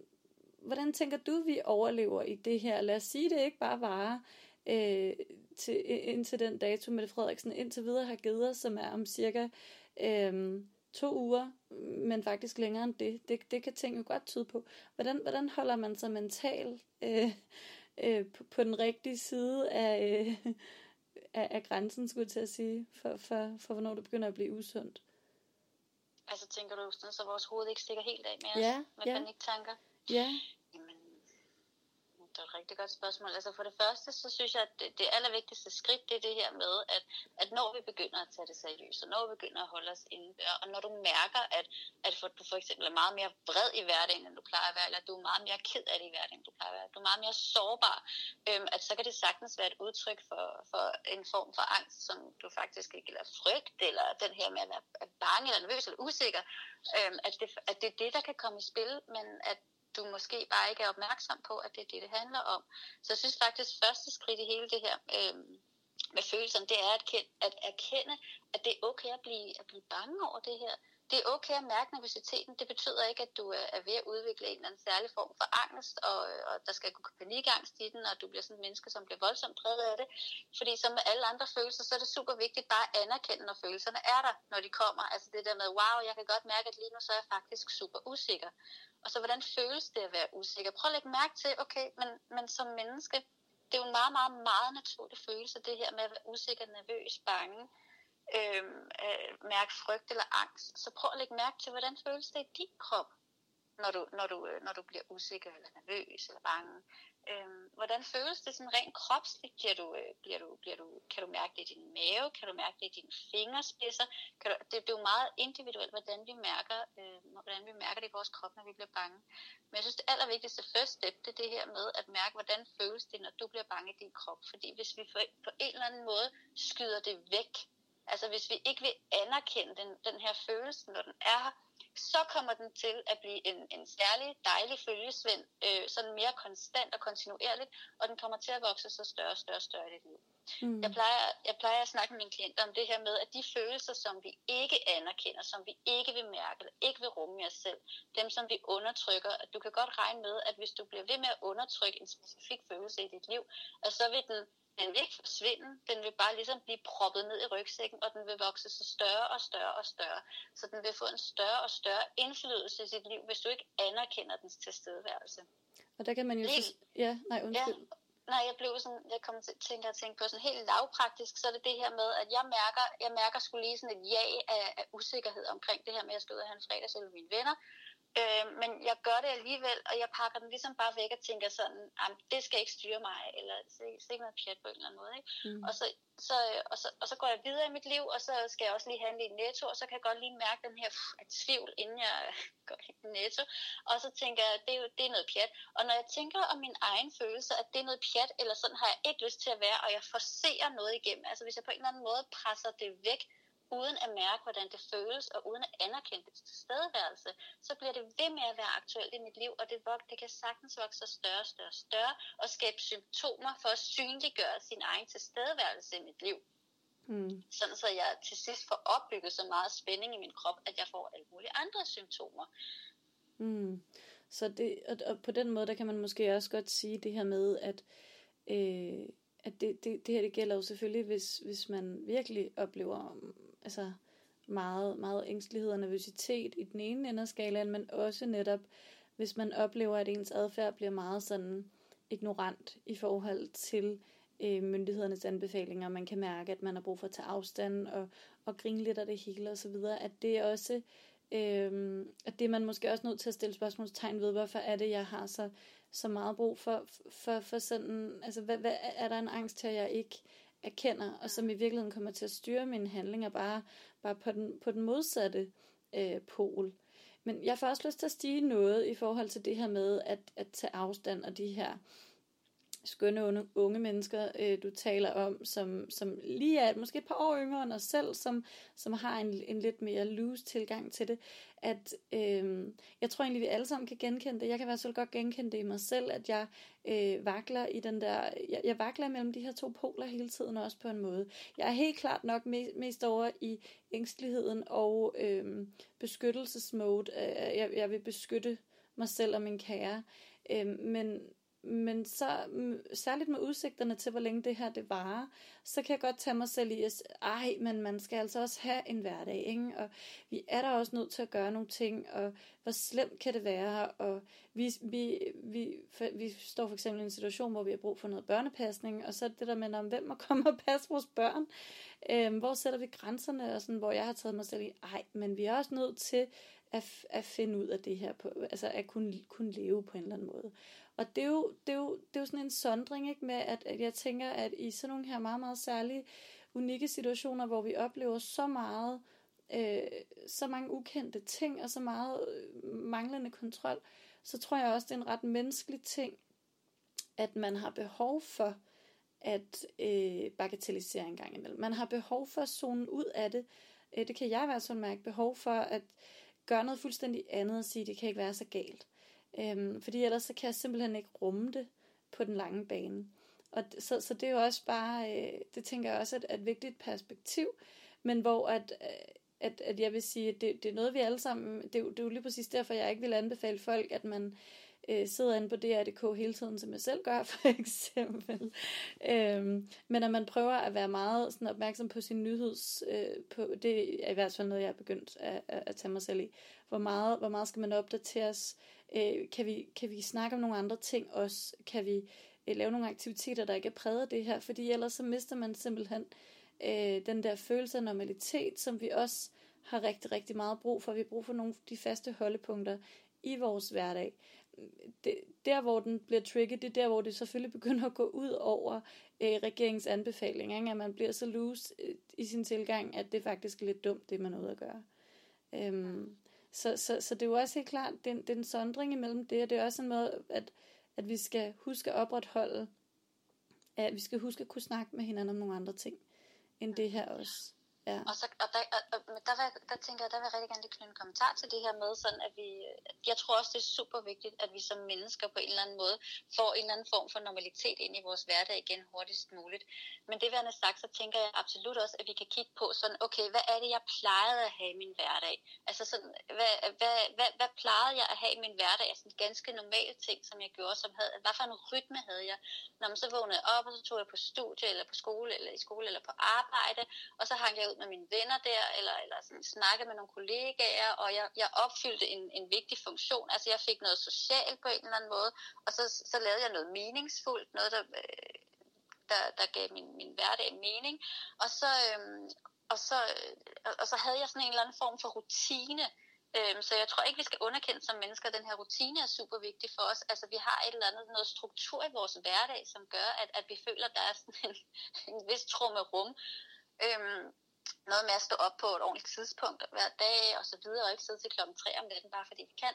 hvordan tænker du, vi overlever i det her? Lad os sige, det ikke bare varer øh, til, indtil den dato, Mette Frederiksen indtil videre har givet os, som er om cirka... Øh, to uger, men faktisk længere end det. Det, det kan ting jo godt tyde på. Hvordan, hvordan holder man sig mentalt øh, øh, på, på den rigtige side af, øh, af, af grænsen, skulle jeg til at sige, for, for, for hvornår det begynder at blive usundt? Altså tænker du sådan, så vores hoved ikke stikker helt af med os ja, med ja. paniktanker? Ja det er et rigtig godt spørgsmål. Altså for det første, så synes jeg, at det, det allervigtigste skridt, det er det her med, at, at når vi begynder at tage det seriøst, og når vi begynder at holde os inde, og når du mærker, at, at for, du for eksempel er meget mere vred i hverdagen, end du plejer at være, eller du er meget mere ked af det i hverdagen, end du plejer at være, du er meget mere sårbar, øhm, at så kan det sagtens være et udtryk for, for en form for angst, som du faktisk ikke, eller frygt, eller den her med at være bange, eller nervøs, eller usikker, øhm, at, det, at det er det, der kan komme i spil, men at du måske bare ikke er opmærksom på, at det er det, det handler om. Så jeg synes faktisk, at første skridt i hele det her øh, med følelserne, det er at, at erkende, at det er okay at blive, at blive bange over det her det er okay at mærke nervøsiteten. Det betyder ikke, at du øh, er ved at udvikle en eller anden særlig form for angst, og, øh, og der skal gå panikangst i den, og du bliver sådan en menneske, som bliver voldsomt drevet af det. Fordi som med alle andre følelser, så er det super vigtigt bare at anerkende, når følelserne er der, når de kommer. Altså det der med, wow, jeg kan godt mærke, at lige nu så er jeg faktisk super usikker. Og så hvordan føles det at være usikker? Prøv at lægge mærke til, okay, men, men som menneske, det er jo en meget, meget, meget naturlig følelse, det her med at være usikker, nervøs, bange øh, øh, mærke frygt eller angst, så prøv at lægge mærke til, hvordan føles det i din krop, når du, når du, øh, når du bliver usikker eller nervøs eller bange. Øh, hvordan føles det sådan rent kropsligt? Bliver du, øh, bliver du, bliver du, kan du mærke det i din mave? Kan du mærke det i dine fingerspidser? Kan du, det, det er jo meget individuelt, hvordan vi, mærker, øh, hvordan vi mærker det i vores krop, når vi bliver bange. Men jeg synes, det allervigtigste first step, det er det her med at mærke, hvordan føles det, når du bliver bange i din krop. Fordi hvis vi på en eller anden måde skyder det væk, Altså hvis vi ikke vil anerkende den, den her følelse, når den er her, så kommer den til at blive en, en særlig dejlig følgesvend, øh, sådan mere konstant og kontinuerligt, og den kommer til at vokse så større og større og større i dit liv. Mm. Jeg, plejer, jeg plejer at snakke med mine klienter om det her med, at de følelser, som vi ikke anerkender, som vi ikke vil mærke, eller ikke vil rumme i os selv, dem som vi undertrykker, at du kan godt regne med, at hvis du bliver ved med at undertrykke en specifik følelse i dit liv, at så vil den den vil ikke forsvinde, den vil bare ligesom blive proppet ned i rygsækken, og den vil vokse så større og større og større. Så den vil få en større og større indflydelse i sit liv, hvis du ikke anerkender dens tilstedeværelse. Og der kan man jo... Helt, ja, nej, undskyld. Ja, nej, jeg blev sådan, jeg kom til tænke at tænke på sådan helt lavpraktisk, så er det det her med, at jeg mærker, jeg mærker skulle lige sådan et ja af, af usikkerhed omkring det her med, at jeg skal ud og have en fredagsøl med mine venner, Øh, men jeg gør det alligevel, og jeg pakker den ligesom bare væk og tænker sådan, det skal ikke styre mig, eller det er ikke noget pjat på en eller anden måde. Ikke? Mm. Og, så, så, og, så, og så går jeg videre i mit liv, og så skal jeg også lige handle i netto, og så kan jeg godt lige mærke den her pff, tvivl, inden jeg (laughs) går i netto. Og så tænker jeg, det er jo det er noget pjat. Og når jeg tænker om min egen følelse, at det er noget pjat, eller sådan har jeg ikke lyst til at være, og jeg forser noget igennem. Altså hvis jeg på en eller anden måde presser det væk, uden at mærke, hvordan det føles, og uden at anerkende det tilstedeværelse, så bliver det ved med at være aktuelt i mit liv, og det, det kan sagtens vokse sig større, større, større, og skabe symptomer for at synliggøre sin egen tilstedeværelse i mit liv. Mm. Sådan så jeg til sidst får opbygget så meget spænding i min krop, at jeg får alle mulige andre symptomer. Mm. Så det, og, og på den måde, der kan man måske også godt sige det her med, at øh, at det, det, det her det gælder jo selvfølgelig, hvis, hvis man virkelig oplever mm, altså meget, meget ængstelighed og nervøsitet i den ene ende af skalaen, men også netop, hvis man oplever, at ens adfærd bliver meget sådan ignorant i forhold til øh, myndighedernes anbefalinger. Man kan mærke, at man har brug for at tage afstand og, og grine lidt af det hele osv., at det også øh, at det er man måske også nødt til at stille spørgsmålstegn ved, hvorfor er det, jeg har så, så meget brug for, for, for sådan, altså hvad, hvad, er der en angst til, at jeg ikke erkender, og som i virkeligheden kommer til at styre mine handlinger bare, bare på, den, på den modsatte øh, pol. Men jeg får også lyst til at stige noget i forhold til det her med at, at tage afstand og de her skønne unge, unge mennesker, øh, du taler om, som, som lige er måske et par år yngre end os selv, som, som har en, en lidt mere loose tilgang til det, at øh, jeg tror egentlig, vi alle sammen kan genkende det. Jeg kan i hvert fald godt genkende det i mig selv, at jeg øh, vakler i den der, jeg, jeg vakler mellem de her to poler hele tiden også på en måde. Jeg er helt klart nok mest, mest over i ængsteligheden og øh, beskyttelsesmode. Øh, jeg, jeg vil beskytte mig selv og min kære. Øh, men, men så, mm, særligt med udsigterne til, hvor længe det her det varer, så kan jeg godt tage mig selv i, at ej, men man skal altså også have en hverdag, ikke? og vi er der også nødt til at gøre nogle ting, og hvor slemt kan det være, og vi, vi, vi, for, vi står for eksempel i en situation, hvor vi har brug for noget børnepasning, og så er det der med, om hvem må komme og passe vores børn, øhm, hvor sætter vi grænserne, og sådan, hvor jeg har taget mig selv i, ej, men vi er også nødt til at, at finde ud af det her, på, altså at kunne, kunne leve på en eller anden måde. Og det er jo, det er jo, det er jo sådan en sondring ikke, med, at, at jeg tænker, at i sådan nogle her meget, meget særlige, unikke situationer, hvor vi oplever så meget, øh, så mange ukendte ting, og så meget øh, manglende kontrol, så tror jeg også, det er en ret menneskelig ting, at man har behov for at øh, bagatellisere en gang imellem. Man har behov for at zone ud af det. Øh, det kan jeg i hvert fald mærke. Behov for at gøre noget fuldstændig andet og sige, det kan ikke være så galt. Øhm, fordi ellers så kan jeg simpelthen ikke rumme det på den lange bane. Og så, så det er jo også bare, øh, det tænker jeg også er et, et vigtigt perspektiv, men hvor at, øh, at, at jeg vil sige, at det, det er noget vi alle sammen, det, det er jo lige præcis derfor, jeg ikke vil anbefale folk, at man øh, sidder inde på DR.dk hele tiden, som jeg selv gør (laughs) for eksempel. Øhm, men at man prøver at være meget sådan opmærksom på sin nyheds, øh, på, det er i hvert fald noget, jeg er begyndt at, at, at tage mig selv i. Hvor meget, hvor meget skal man opdateres? Øh, kan, vi, kan vi snakke om nogle andre ting også? Kan vi øh, lave nogle aktiviteter, der ikke er præget af det her? Fordi ellers så mister man simpelthen øh, den der følelse af normalitet, som vi også har rigtig, rigtig meget brug for. Vi har brug for nogle af de faste holdepunkter i vores hverdag. Det, der, hvor den bliver trigget, det er der, hvor det selvfølgelig (laughs) begynder at gå ud over øh, regeringens anbefalinger. Ikke? At man bliver så loose øh, i sin tilgang, at det faktisk er lidt dumt, det man er ude at gøre. Øhm, så, så, så det er jo også helt klart, det er, det er en sondring imellem det, og det er også en måde, at, at vi skal huske at opretholde, at vi skal huske at kunne snakke med hinanden om nogle andre ting, end det her også. Ja. Og, så, og, der, og, og der, vil, der tænker jeg, der vil jeg rigtig gerne lige knytte en kommentar til det her med, sådan at vi, jeg tror også, det er super vigtigt, at vi som mennesker på en eller anden måde får en eller anden form for normalitet ind i vores hverdag igen hurtigst muligt. Men det værende sagt, så tænker jeg absolut også, at vi kan kigge på sådan, okay, hvad er det, jeg plejede at have i min hverdag? Altså sådan, hvad, hvad, hvad, hvad plejede jeg at have i min hverdag? Altså ganske normale ting, som jeg gjorde, som havde, hvad for en rytme havde jeg? Når man så vågnede op, og så tog jeg på studie, eller på skole, eller i skole, eller på arbejde, og så hang jeg ud med mine venner der, eller, eller sådan, snakke med nogle kollegaer, og jeg, jeg opfyldte en, en vigtig funktion. Altså jeg fik noget socialt på en eller anden måde, og så, så lavede jeg noget meningsfuldt, noget der, øh, der, der gav min, min hverdag mening. Og så, øhm, og, så, øh, og så havde jeg sådan en eller anden form for rutine, Øhm, så jeg tror ikke, vi skal underkende som mennesker, at den her rutine er super vigtig for os. Altså vi har et eller andet noget struktur i vores hverdag, som gør, at, at vi føler, at der er sådan en, en vis trumme rum. Øhm, noget med at stå op på et ordentligt tidspunkt hver dag og så videre, og ikke sidde til klokken 3 om natten, bare fordi vi kan.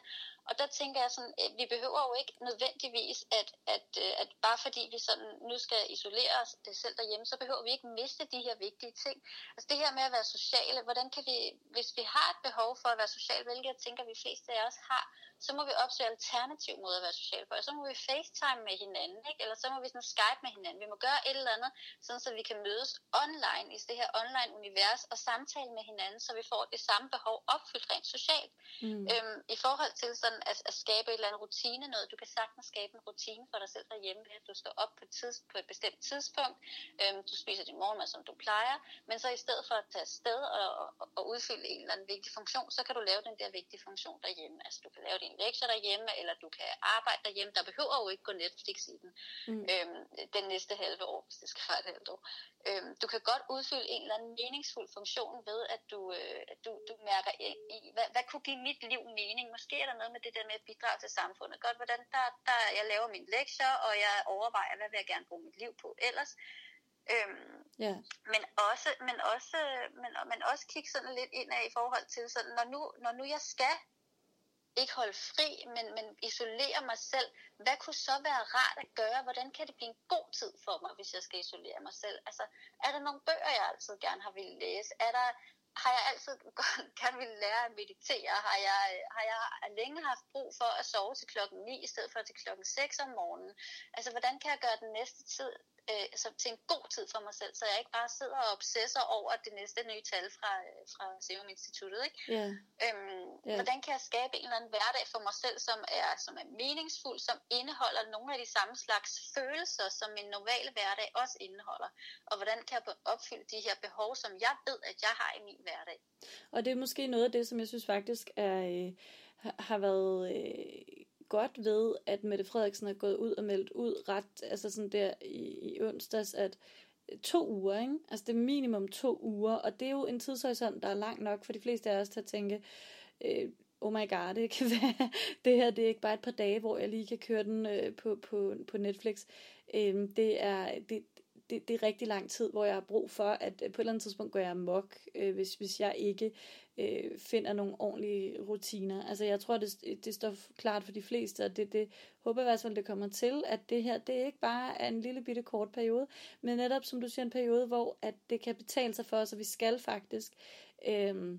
Og der tænker jeg sådan, at vi behøver jo ikke nødvendigvis, at, at, øh, at bare fordi vi sådan nu skal isolere os øh, selv derhjemme, så behøver vi ikke miste de her vigtige ting. Altså det her med at være sociale, hvordan kan vi, hvis vi har et behov for at være social, hvilket jeg tænker, at vi fleste af os har, så må vi opsøge alternativ måde at være social på. Så må vi facetime med hinanden, ikke? eller så må vi sådan Skype med hinanden. Vi må gøre et eller andet, sådan så vi kan mødes online i det her online univers og samtale med hinanden, så vi får det samme behov opfyldt rent socialt. Mm. Øhm, I forhold til sådan at, at skabe et eller andet rutine, noget, du kan sagtens skabe en rutine for dig selv derhjemme, ved at du står op på, tids, på et bestemt tidspunkt, øhm, du spiser din morgenmad, som du plejer, men så i stedet for at tage afsted og, og, og udfylde en eller anden vigtig funktion, så kan du lave den der vigtige funktion derhjemme. Altså du kan lave din dine lektier derhjemme, eller du kan arbejde derhjemme. Der behøver jo ikke gå Netflix i den, mm. øhm, den næste halve år, hvis det skal være et halvt år. Øhm, du kan godt udfylde en eller anden meningsfuld funktion ved, at du, øh, du, du mærker i, hvad, hvad kunne give mit liv mening? Måske er der noget med det der med at bidrage til samfundet. Godt, hvordan der, der jeg laver mine lektier, og jeg overvejer, hvad vil jeg gerne bruge mit liv på ellers. Øhm, yeah. men, også, men, også, men, men også kigge sådan lidt ind af i forhold til, sådan, når, nu, når nu jeg skal ikke holde fri, men, men isolere mig selv. Hvad kunne så være rart at gøre? Hvordan kan det blive en god tid for mig, hvis jeg skal isolere mig selv? Altså, er der nogle bøger, jeg altid gerne har ville læse? Er der, har jeg altid (laughs) gerne ville lære at meditere? Har jeg, har jeg længe haft brug for at sove til klokken 9 i stedet for til klokken 6 om morgenen? Altså, hvordan kan jeg gøre den næste tid øh, så til en god tid for mig selv, så jeg ikke bare sidder og obsesser over det næste nye tal fra, øh, fra Serum Instituttet. Ikke? Yeah. Øhm, yeah. Hvordan kan jeg skabe en eller anden hverdag for mig selv, som er, som er meningsfuld, som indeholder nogle af de samme slags følelser, som en normal hverdag også indeholder? Og hvordan kan jeg opfylde de her behov, som jeg ved, at jeg har i min hverdag? Og det er måske noget af det, som jeg synes faktisk er, øh, har været... Øh, godt ved, at Mette Frederiksen er gået ud og meldt ud ret, altså sådan der i, i onsdags, at øh, to uger, ikke? Altså det er minimum to uger, og det er jo en tidshorisont, der er lang nok for de fleste af os til at tænke, øh, oh my god, det kan (laughs) være, det her det er ikke bare et par dage, hvor jeg lige kan køre den øh, på, på, på Netflix. Øh, det, er, det, det, det er rigtig lang tid, hvor jeg har brug for, at øh, på et eller andet tidspunkt går jeg amok, øh, hvis, hvis jeg ikke øh, finder nogle ordentlige rutiner. Altså jeg tror, det, det står klart for de fleste, og det, det håber jeg i hvert fald, det kommer til, at det her, det er ikke bare er en lille bitte kort periode, men netop, som du siger, en periode, hvor at det kan betale sig for os, og vi skal faktisk øh,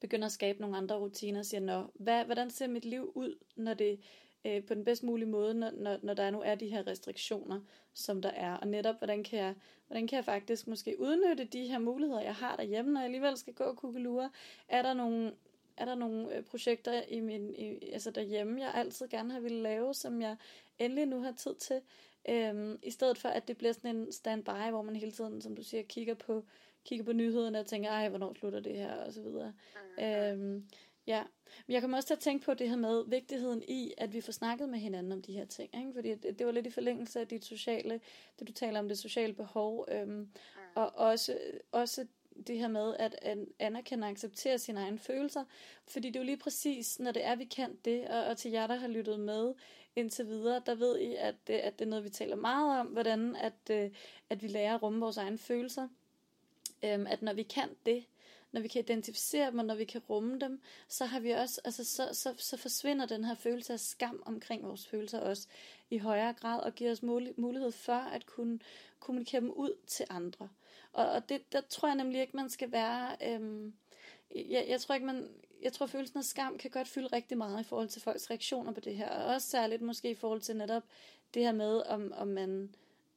begynde at skabe nogle andre rutiner, og siger, Nå, hvad, hvordan ser mit liv ud, når det øh, på den bedst mulige måde, når, når, når der nu er de her restriktioner, som der er. Og netop, hvordan kan jeg, hvordan kan jeg faktisk måske udnytte de her muligheder, jeg har derhjemme, når jeg alligevel skal gå og kugelure. Er der nogle, er der nogle øh, projekter i min, i, altså derhjemme, jeg altid gerne har ville lave, som jeg endelig nu har tid til, øhm, i stedet for at det bliver sådan en standby, hvor man hele tiden, som du siger, kigger på, kigger på nyhederne og tænker, ej, hvornår slutter det her, og så videre. Mm-hmm. Øhm, Ja, men jeg kommer også til at tænke på det her med vigtigheden i, at vi får snakket med hinanden om de her ting. Ikke? Fordi det, det var lidt i forlængelse af dit sociale, det du taler om, det sociale behov. Øhm, og også, også det her med at anerkende og acceptere sine egne følelser. Fordi det er jo lige præcis, når det er, vi kan det, og, og til jer, der har lyttet med indtil videre, der ved I, at, at det er noget, vi taler meget om, hvordan at, øh, at vi lærer at rumme vores egne følelser. Øhm, at når vi kan det, når vi kan identificere dem, og når vi kan rumme dem, så har vi også, altså så, så, så forsvinder den her følelse af skam omkring vores følelser også i højere grad, og giver os mulighed for at kunne kommunikere dem ud til andre. Og, og det, der tror jeg nemlig ikke, man skal være, øhm, jeg, jeg tror ikke, man, jeg tror, følelsen af skam kan godt fylde rigtig meget i forhold til folks reaktioner på det her, og også særligt måske i forhold til netop det her med, om, om man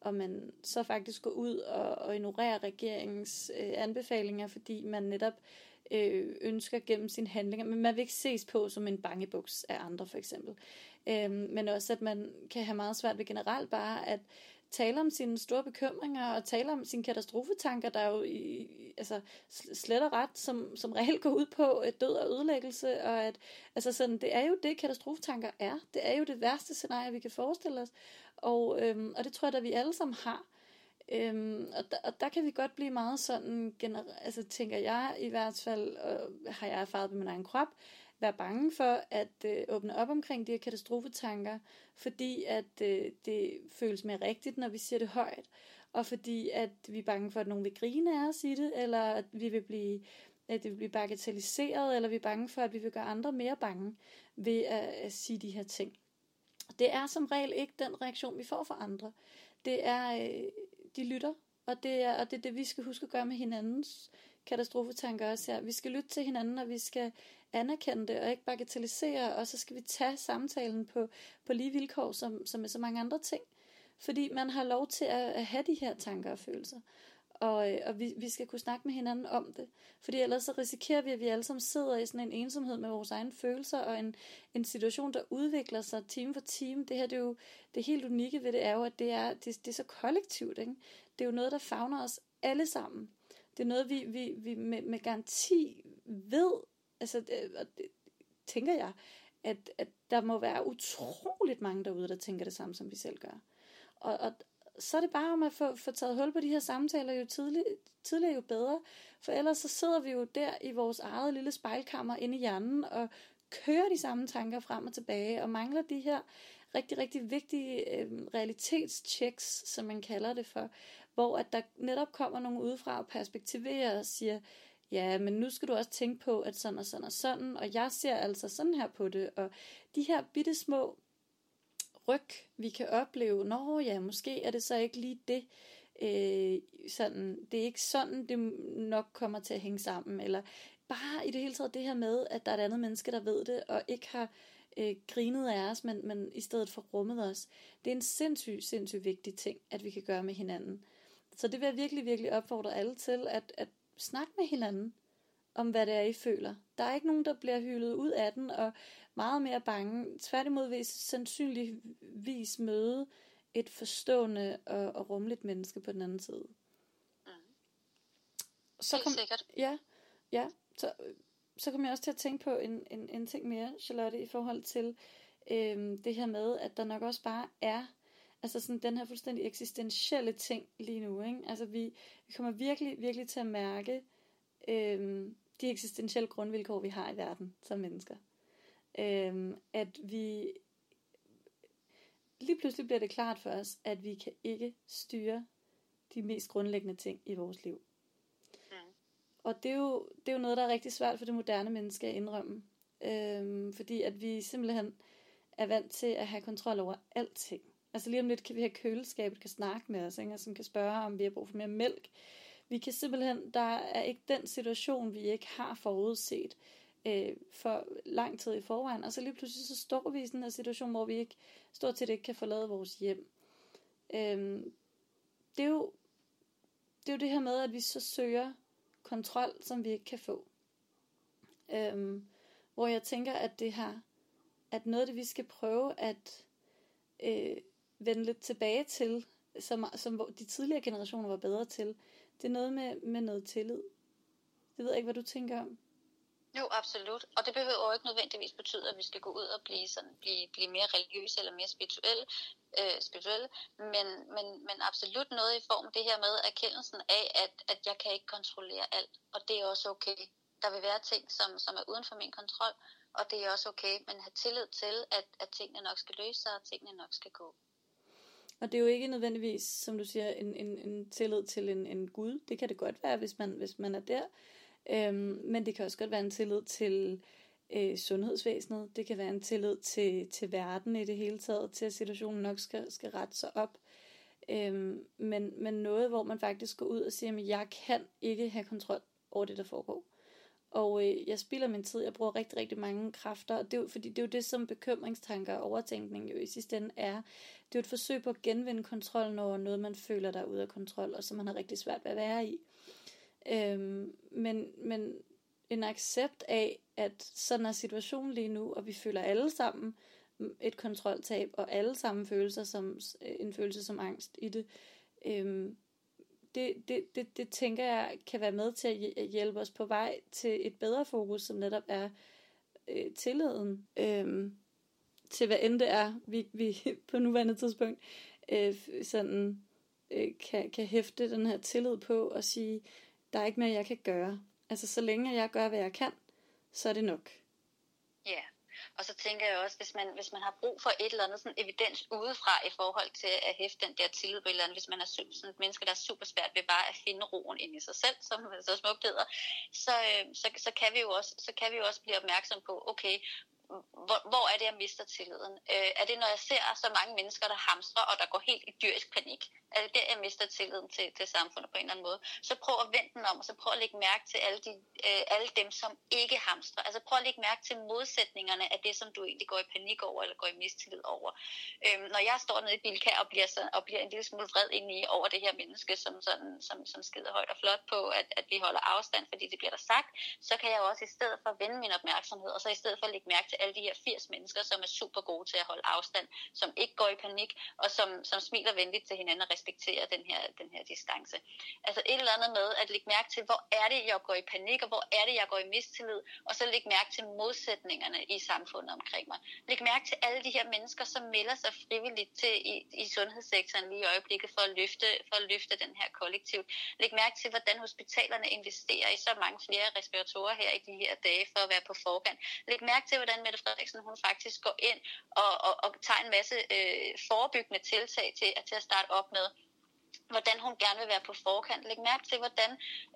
og man så faktisk går ud og, og ignorerer regeringens øh, anbefalinger, fordi man netop øh, ønsker gennem sine handlinger, men man vil ikke ses på som en bangebuks af andre for eksempel. Øh, men også at man kan have meget svært ved generelt bare at tale om sine store bekymringer og tale om sine katastrofetanker, der er jo i, altså, slet og ret som, som regel går ud på at død og ødelæggelse, og at altså sådan, det er jo det, katastrofetanker er. Det er jo det værste scenarie, vi kan forestille os. Og, øhm, og det tror jeg da, vi alle sammen har. Øhm, og, der, og der kan vi godt blive meget sådan, gener- altså tænker jeg i hvert fald, og har jeg erfaret med min egen krop, være bange for at øh, åbne op omkring de her katastrofetanker, fordi at øh, det føles mere rigtigt, når vi siger det højt, og fordi at vi er bange for, at nogen vil grine af os i det, eller at vi vil blive at det vil blive bagatelliseret, eller vi er bange for, at vi vil gøre andre mere bange ved at, at sige de her ting. Det er som regel ikke den reaktion, vi får fra andre. Det er, øh, de lytter, og det er, og det er det, vi skal huske at gøre med hinandens katastrofetanker også her. Vi skal lytte til hinanden, og vi skal anerkende det, og ikke bagatellisere, og så skal vi tage samtalen på, på lige vilkår, som, som med så mange andre ting. Fordi man har lov til at, at have de her tanker og følelser. Og, øh, og vi, vi skal kunne snakke med hinanden om det. Fordi ellers så risikerer vi, at vi alle sammen sidder i sådan en ensomhed med vores egne følelser, og en, en situation, der udvikler sig time for time. Det her, det er jo det helt unikke ved det, er jo, at det er, det, det er så kollektivt. Ikke? Det er jo noget, der fagner os alle sammen. Det er noget, vi, vi, vi med, med garanti ved, altså det, og det, tænker jeg, at, at der må være utroligt mange derude, der tænker det samme, som vi selv gør. Og, og, så er det bare om at få, få taget hul på de her samtaler jo tidlig, tidligere jo bedre. For ellers så sidder vi jo der i vores eget lille spejlkammer inde i hjernen og kører de samme tanker frem og tilbage og mangler de her rigtig, rigtig vigtige øh, realitetschecks, som man kalder det for, hvor at der netop kommer nogen udefra og perspektiverer og siger, ja, men nu skal du også tænke på, at sådan og sådan og sådan, og jeg ser altså sådan her på det, og de her bitte små ryg, vi kan opleve, nå ja, måske er det så ikke lige det, øh, sådan, det er ikke sådan, det nok kommer til at hænge sammen, eller bare i det hele taget det her med, at der er et andet menneske, der ved det, og ikke har øh, grinet af os, men, men i stedet for rummet os. Det er en sindssygt, sindssygt vigtig ting, at vi kan gøre med hinanden. Så det vil jeg virkelig, virkelig opfordre alle til, at, at snakke med hinanden om, hvad det er, I føler. Der er ikke nogen, der bliver hyldet ud af den, og meget mere bange. Tværtimod vil I sandsynligvis møde et forstående og, og rummeligt menneske på den anden side. Mm. Så kom, sikkert. Ja, ja. Så, så kom jeg også til at tænke på en, en, en ting mere, Charlotte, i forhold til øhm, det her med, at der nok også bare er altså sådan den her fuldstændig eksistentielle ting lige nu. Ikke? Altså vi, vi kommer virkelig, virkelig til at mærke øhm, de eksistentielle grundvilkår, vi har i verden som mennesker. Øhm, at vi lige pludselig bliver det klart for os, at vi kan ikke styre de mest grundlæggende ting i vores liv. Mm. Og det er, jo, det er jo noget, der er rigtig svært for det moderne menneske at indrømme. Øhm, fordi at vi simpelthen er vant til at have kontrol over alting. Altså lige om lidt kan vi have køleskabet, kan snakke med os, ikke? som kan spørge, om vi har brug for mere mælk. Vi kan simpelthen, der er ikke den situation, vi ikke har forudset øh, for lang tid i forvejen. Og så lige pludselig så står vi i sådan en situation, hvor vi ikke stort set ikke kan forlade vores hjem. Øh, det, er jo, det er jo det her med, at vi så søger kontrol, som vi ikke kan få. Øh, hvor jeg tænker, at det her, at noget af det, vi skal prøve at øh, vende lidt tilbage til, som, som de tidligere generationer var bedre til, det er noget med, med noget tillid. Det ved jeg ikke, hvad du tænker om. Jo, absolut. Og det behøver jo ikke nødvendigvis betyde, at vi skal gå ud og blive, sådan, blive, blive mere religiøse eller mere spirituelle, øh, spirituelle men, men, men absolut noget i form af det her med erkendelsen af, at, at jeg kan ikke kontrollere alt, og det er også okay. Der vil være ting, som, som er uden for min kontrol, og det er også okay, men have tillid til, at, at tingene nok skal løse sig, og tingene nok skal gå. Og det er jo ikke nødvendigvis, som du siger, en, en, en tillid til en, en Gud. Det kan det godt være, hvis man, hvis man er der. Øhm, men det kan også godt være en tillid til øh, sundhedsvæsenet. Det kan være en tillid til, til verden i det hele taget, til at situationen nok skal, skal rette sig op. Øhm, men, men noget, hvor man faktisk går ud og siger, at jeg kan ikke have kontrol over det, der foregår. Og øh, jeg spilder min tid, jeg bruger rigtig, rigtig mange kræfter, og det er jo, fordi det er jo det, som bekymringstanker og overtænkning jo i sidste ende er. Det er jo et forsøg på at genvinde kontrollen over noget, man føler, der er ude af kontrol, og som man har rigtig svært ved at være i. Øhm, men, men en accept af, at sådan er situationen lige nu, og vi føler alle sammen et kontroltab, og alle sammen følelser som, øh, en følelse som angst i det. Øhm, det, det, det, det tænker jeg kan være med til at hjælpe os på vej til et bedre fokus, som netop er øh, tilliden øh, til hvad end det er, vi, vi (laughs) på nuværende tidspunkt øh, sådan øh, kan, kan hæfte den her tillid på og sige, der er ikke mere, jeg kan gøre. Altså så længe jeg gør, hvad jeg kan, så er det nok. Ja, og så tænker jeg også, hvis man, hvis man har brug for et eller andet sådan evidens udefra i forhold til at hæfte den der tillid på et eller andet, hvis man er sådan et menneske, der er super svært ved bare at finde roen ind i sig selv, som så smukt hedder, så, øh, så, så, kan vi jo også, så kan vi jo også blive opmærksom på, okay, hvor, hvor er det, jeg mister tilliden? Øh, er det, når jeg ser så mange mennesker, der hamstrer, og der går helt i dyrisk panik? Er det der, jeg mister tilliden til, til samfundet på en eller anden måde? Så prøv at vende den om, og så prøv at lægge mærke til alle, de, øh, alle dem, som ikke hamstrer. Altså prøv at lægge mærke til modsætningerne af det, som du egentlig går i panik over, eller går i mistillid over. Øh, når jeg står nede i Bilka og bliver, så, og bliver en lille smule vred ind i over det her menneske, som, sådan, som, som skider højt og flot på, at, at vi holder afstand, fordi det bliver der sagt, så kan jeg også i stedet for vende min opmærksomhed, og så i stedet for lægge mærke til alle de her 80 mennesker, som er super gode til at holde afstand, som ikke går i panik, og som, som smiler venligt til hinanden og respekterer den her, den her distance. Altså et eller andet med at lægge mærke til, hvor er det, jeg går i panik, og hvor er det, jeg går i mistillid, og så lægge mærke til modsætningerne i samfundet omkring mig. Læg mærke til alle de her mennesker, som melder sig frivilligt til i, i sundhedssektoren lige i øjeblikket for at løfte, for at løfte den her kollektivt. Læg mærke til, hvordan hospitalerne investerer i så mange flere respiratorer her i de her dage for at være på forkant. Læg mærke til, hvordan Mette Frederiksen hun faktisk går ind og, og, og tager en masse øh, forebyggende tiltag til, til at starte op med hvordan hun gerne vil være på forkant. Læg mærke til, hvordan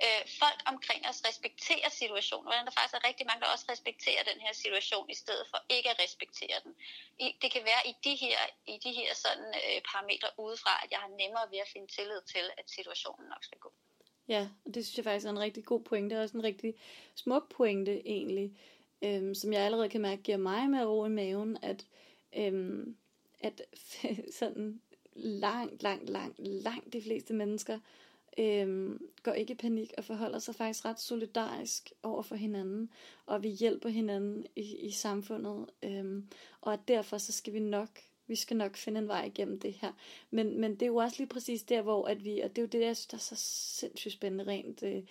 øh, folk omkring os respekterer situationen. Hvordan der faktisk er rigtig mange, der også respekterer den her situation, i stedet for ikke at respektere den. I, det kan være i de her, i de her sådan, øh, parametre udefra, at jeg har nemmere ved at finde tillid til, at situationen nok skal gå. Ja, og det synes jeg faktisk er en rigtig god pointe. Det er også en rigtig smuk pointe egentlig, øhm, som jeg allerede kan mærke giver mig med ro i maven, at, øhm, at (laughs) sådan langt, langt, langt, langt de fleste mennesker øhm, går ikke i panik og forholder sig faktisk ret solidarisk over for hinanden, og vi hjælper hinanden i, i samfundet, øhm, og at derfor så skal vi nok vi skal nok finde en vej igennem det her. Men, men det er jo også lige præcis der, hvor at vi, og det er jo det, jeg synes, der er så sindssygt spændende rent øh,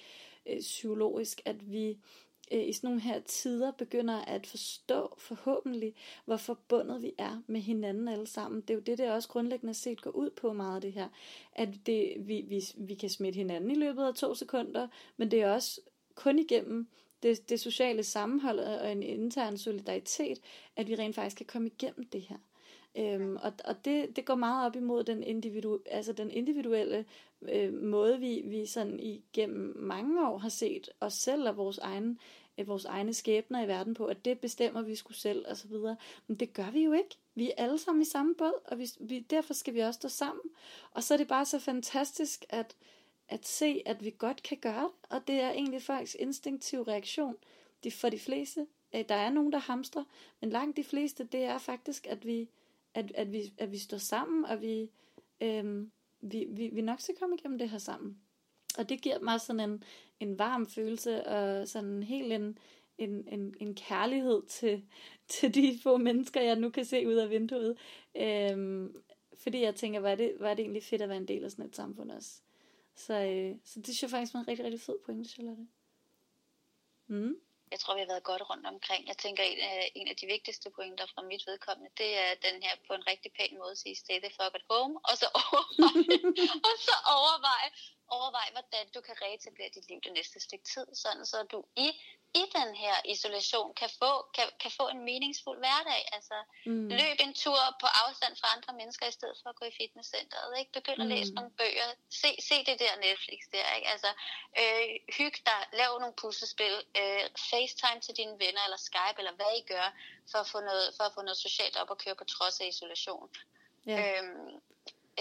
øh, psykologisk, at vi øh, i sådan nogle her tider begynder at forstå forhåbentlig, hvor forbundet vi er med hinanden alle sammen. Det er jo det, der også grundlæggende set går ud på meget af det her. At det, vi, vi, vi kan smitte hinanden i løbet af to sekunder, men det er også kun igennem det, det sociale sammenhold og en intern solidaritet, at vi rent faktisk kan komme igennem det her. Øhm, og og det, det går meget op imod den, individu, altså den individuelle øh, måde, vi, vi sådan igennem mange år har set os selv og vores egen øh, vores egne skæbner i verden på, at det bestemmer vi skulle selv og så videre. Men det gør vi jo ikke. Vi er alle sammen i samme båd, og vi, vi, derfor skal vi også stå sammen. Og så er det bare så fantastisk at, at se, at vi godt kan gøre det, og det er egentlig folks instinktiv reaktion. De, for de fleste, øh, der er nogen, der hamstrer, men langt de fleste, det er faktisk, at vi, at, at vi, at vi står sammen, og vi, øhm, vi, vi, vi nok skal komme igennem det her sammen. Og det giver mig sådan en, en varm følelse og sådan helt en, en, en, en kærlighed til, til de få mennesker, jeg nu kan se ud af vinduet. Øhm, fordi jeg tænker, var det, var det egentlig fedt at være en del af sådan et samfund også. Så, øh, så det synes jeg faktisk var en rigtig, rigtig fed pointe, Charlotte. Mm. Jeg tror, vi har været godt rundt omkring. Jeg tænker, en af, en af de vigtigste pointer fra mit vedkommende, det er den her på en rigtig pæn måde at sige, stay the fuck at home, og så overveje, (laughs) og så overveje, overvej, hvordan du kan reetablere dit liv det næste stykke tid, sådan så du i, i den her isolation kan få, kan, kan få en meningsfuld hverdag. Altså mm. løb en tur på afstand fra andre mennesker, i stedet for at gå i fitnesscenteret. Ikke? Begynd at mm. læse nogle bøger. Se, se det der Netflix der. Ikke? Altså, øh, hyg dig, lav nogle puslespil, øh, FaceTime til dine venner, eller Skype, eller hvad I gør, for at få noget, for at få noget socialt op og køre på trods af isolation. Ja. Øhm,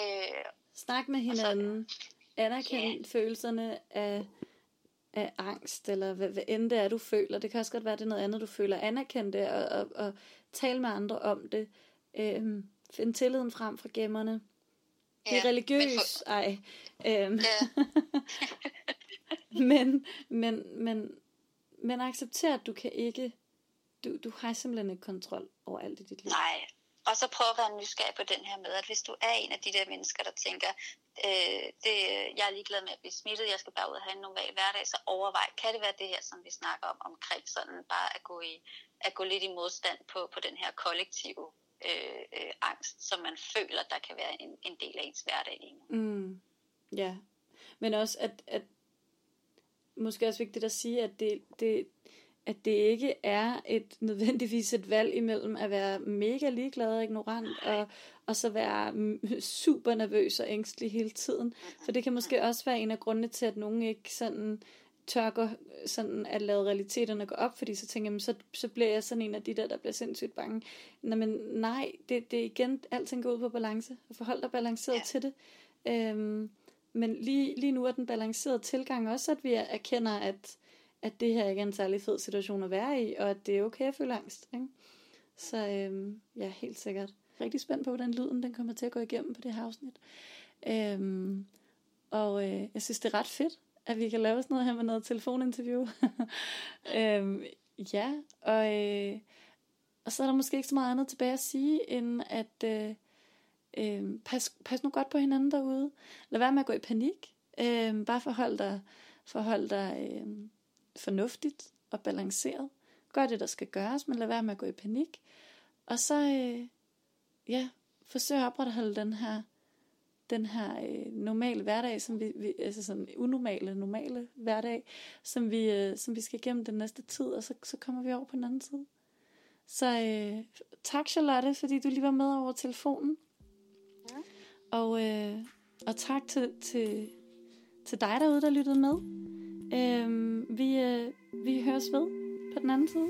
øh, Snak med hinanden. Så, anerkende yeah. følelserne af, af angst, eller hvad, hvad end det er, du føler. Det kan også godt være, det er noget andet, du føler. Anerkend det, og, og, og tale med andre om det. Øhm, find tilliden frem fra gemmerne. Bliv yeah, religiøs. For... Ej. Øhm. Yeah. (laughs) men, men, men, men accepter, at du kan ikke, du, du har simpelthen ikke kontrol over alt i dit liv. Nej, og så prøve at være nysgerrig på den her med, at hvis du er en af de der mennesker, der tænker, øh, det, jeg er ligeglad med at blive smittet, jeg skal bare ud og have en normal hverdag, så overvej, kan det være det her, som vi snakker om, omkring sådan bare at gå, i, at gå lidt i modstand på, på den her kollektive øh, øh, angst, som man føler, der kan være en, en del af ens hverdag lige nu. Mm. Ja, men også at, at måske også vigtigt at sige, at det, det at det ikke er et (laughs) nødvendigvis et valg imellem at være mega ligeglad og ignorant, og, og så være super nervøs og ængstelig hele tiden. For det kan måske også være en af grundene til, at nogen ikke sådan tør gå, sådan at lade realiteterne gå op, fordi så tænker jeg, så, så bliver jeg sådan en af de der, der bliver sindssygt bange. Nå, men nej, det, det er igen, alting går ud på balance, og forhold dig balanceret ja. til det. Øhm, men lige, lige nu er den balancerede tilgang også, at vi erkender, at, at det her ikke er en særlig fed situation at være i, og at det er okay at føle angst. Ikke? Så øhm, ja, helt sikkert. Rigtig spændt på, hvordan lyden den kommer til at gå igennem på det her afsnit. Øhm, og øh, jeg synes, det er ret fedt, at vi kan lave sådan noget her med noget telefoninterview. (laughs) øhm, ja, og, øh, og så er der måske ikke så meget andet tilbage at sige, end at øh, øh, pas, pas nu godt på hinanden derude. Lad være med at gå i panik. Øh, bare forhold dig, forhold dig øh, fornuftigt og balanceret. Gør det, der skal gøres, men lad være med at gå i panik. Og så, øh, ja, forsøg at opretholde den her den her øh, normale hverdag, som vi, vi altså sådan unormale, normale hverdag, som vi, øh, som vi skal igennem den næste tid, og så, så kommer vi over på den anden side. Så øh, tak Charlotte, fordi du lige var med over telefonen. Ja. Og, øh, og tak til, til, til dig derude, der lyttede med. Øhm, vi, øh, vi høres ved på den anden side.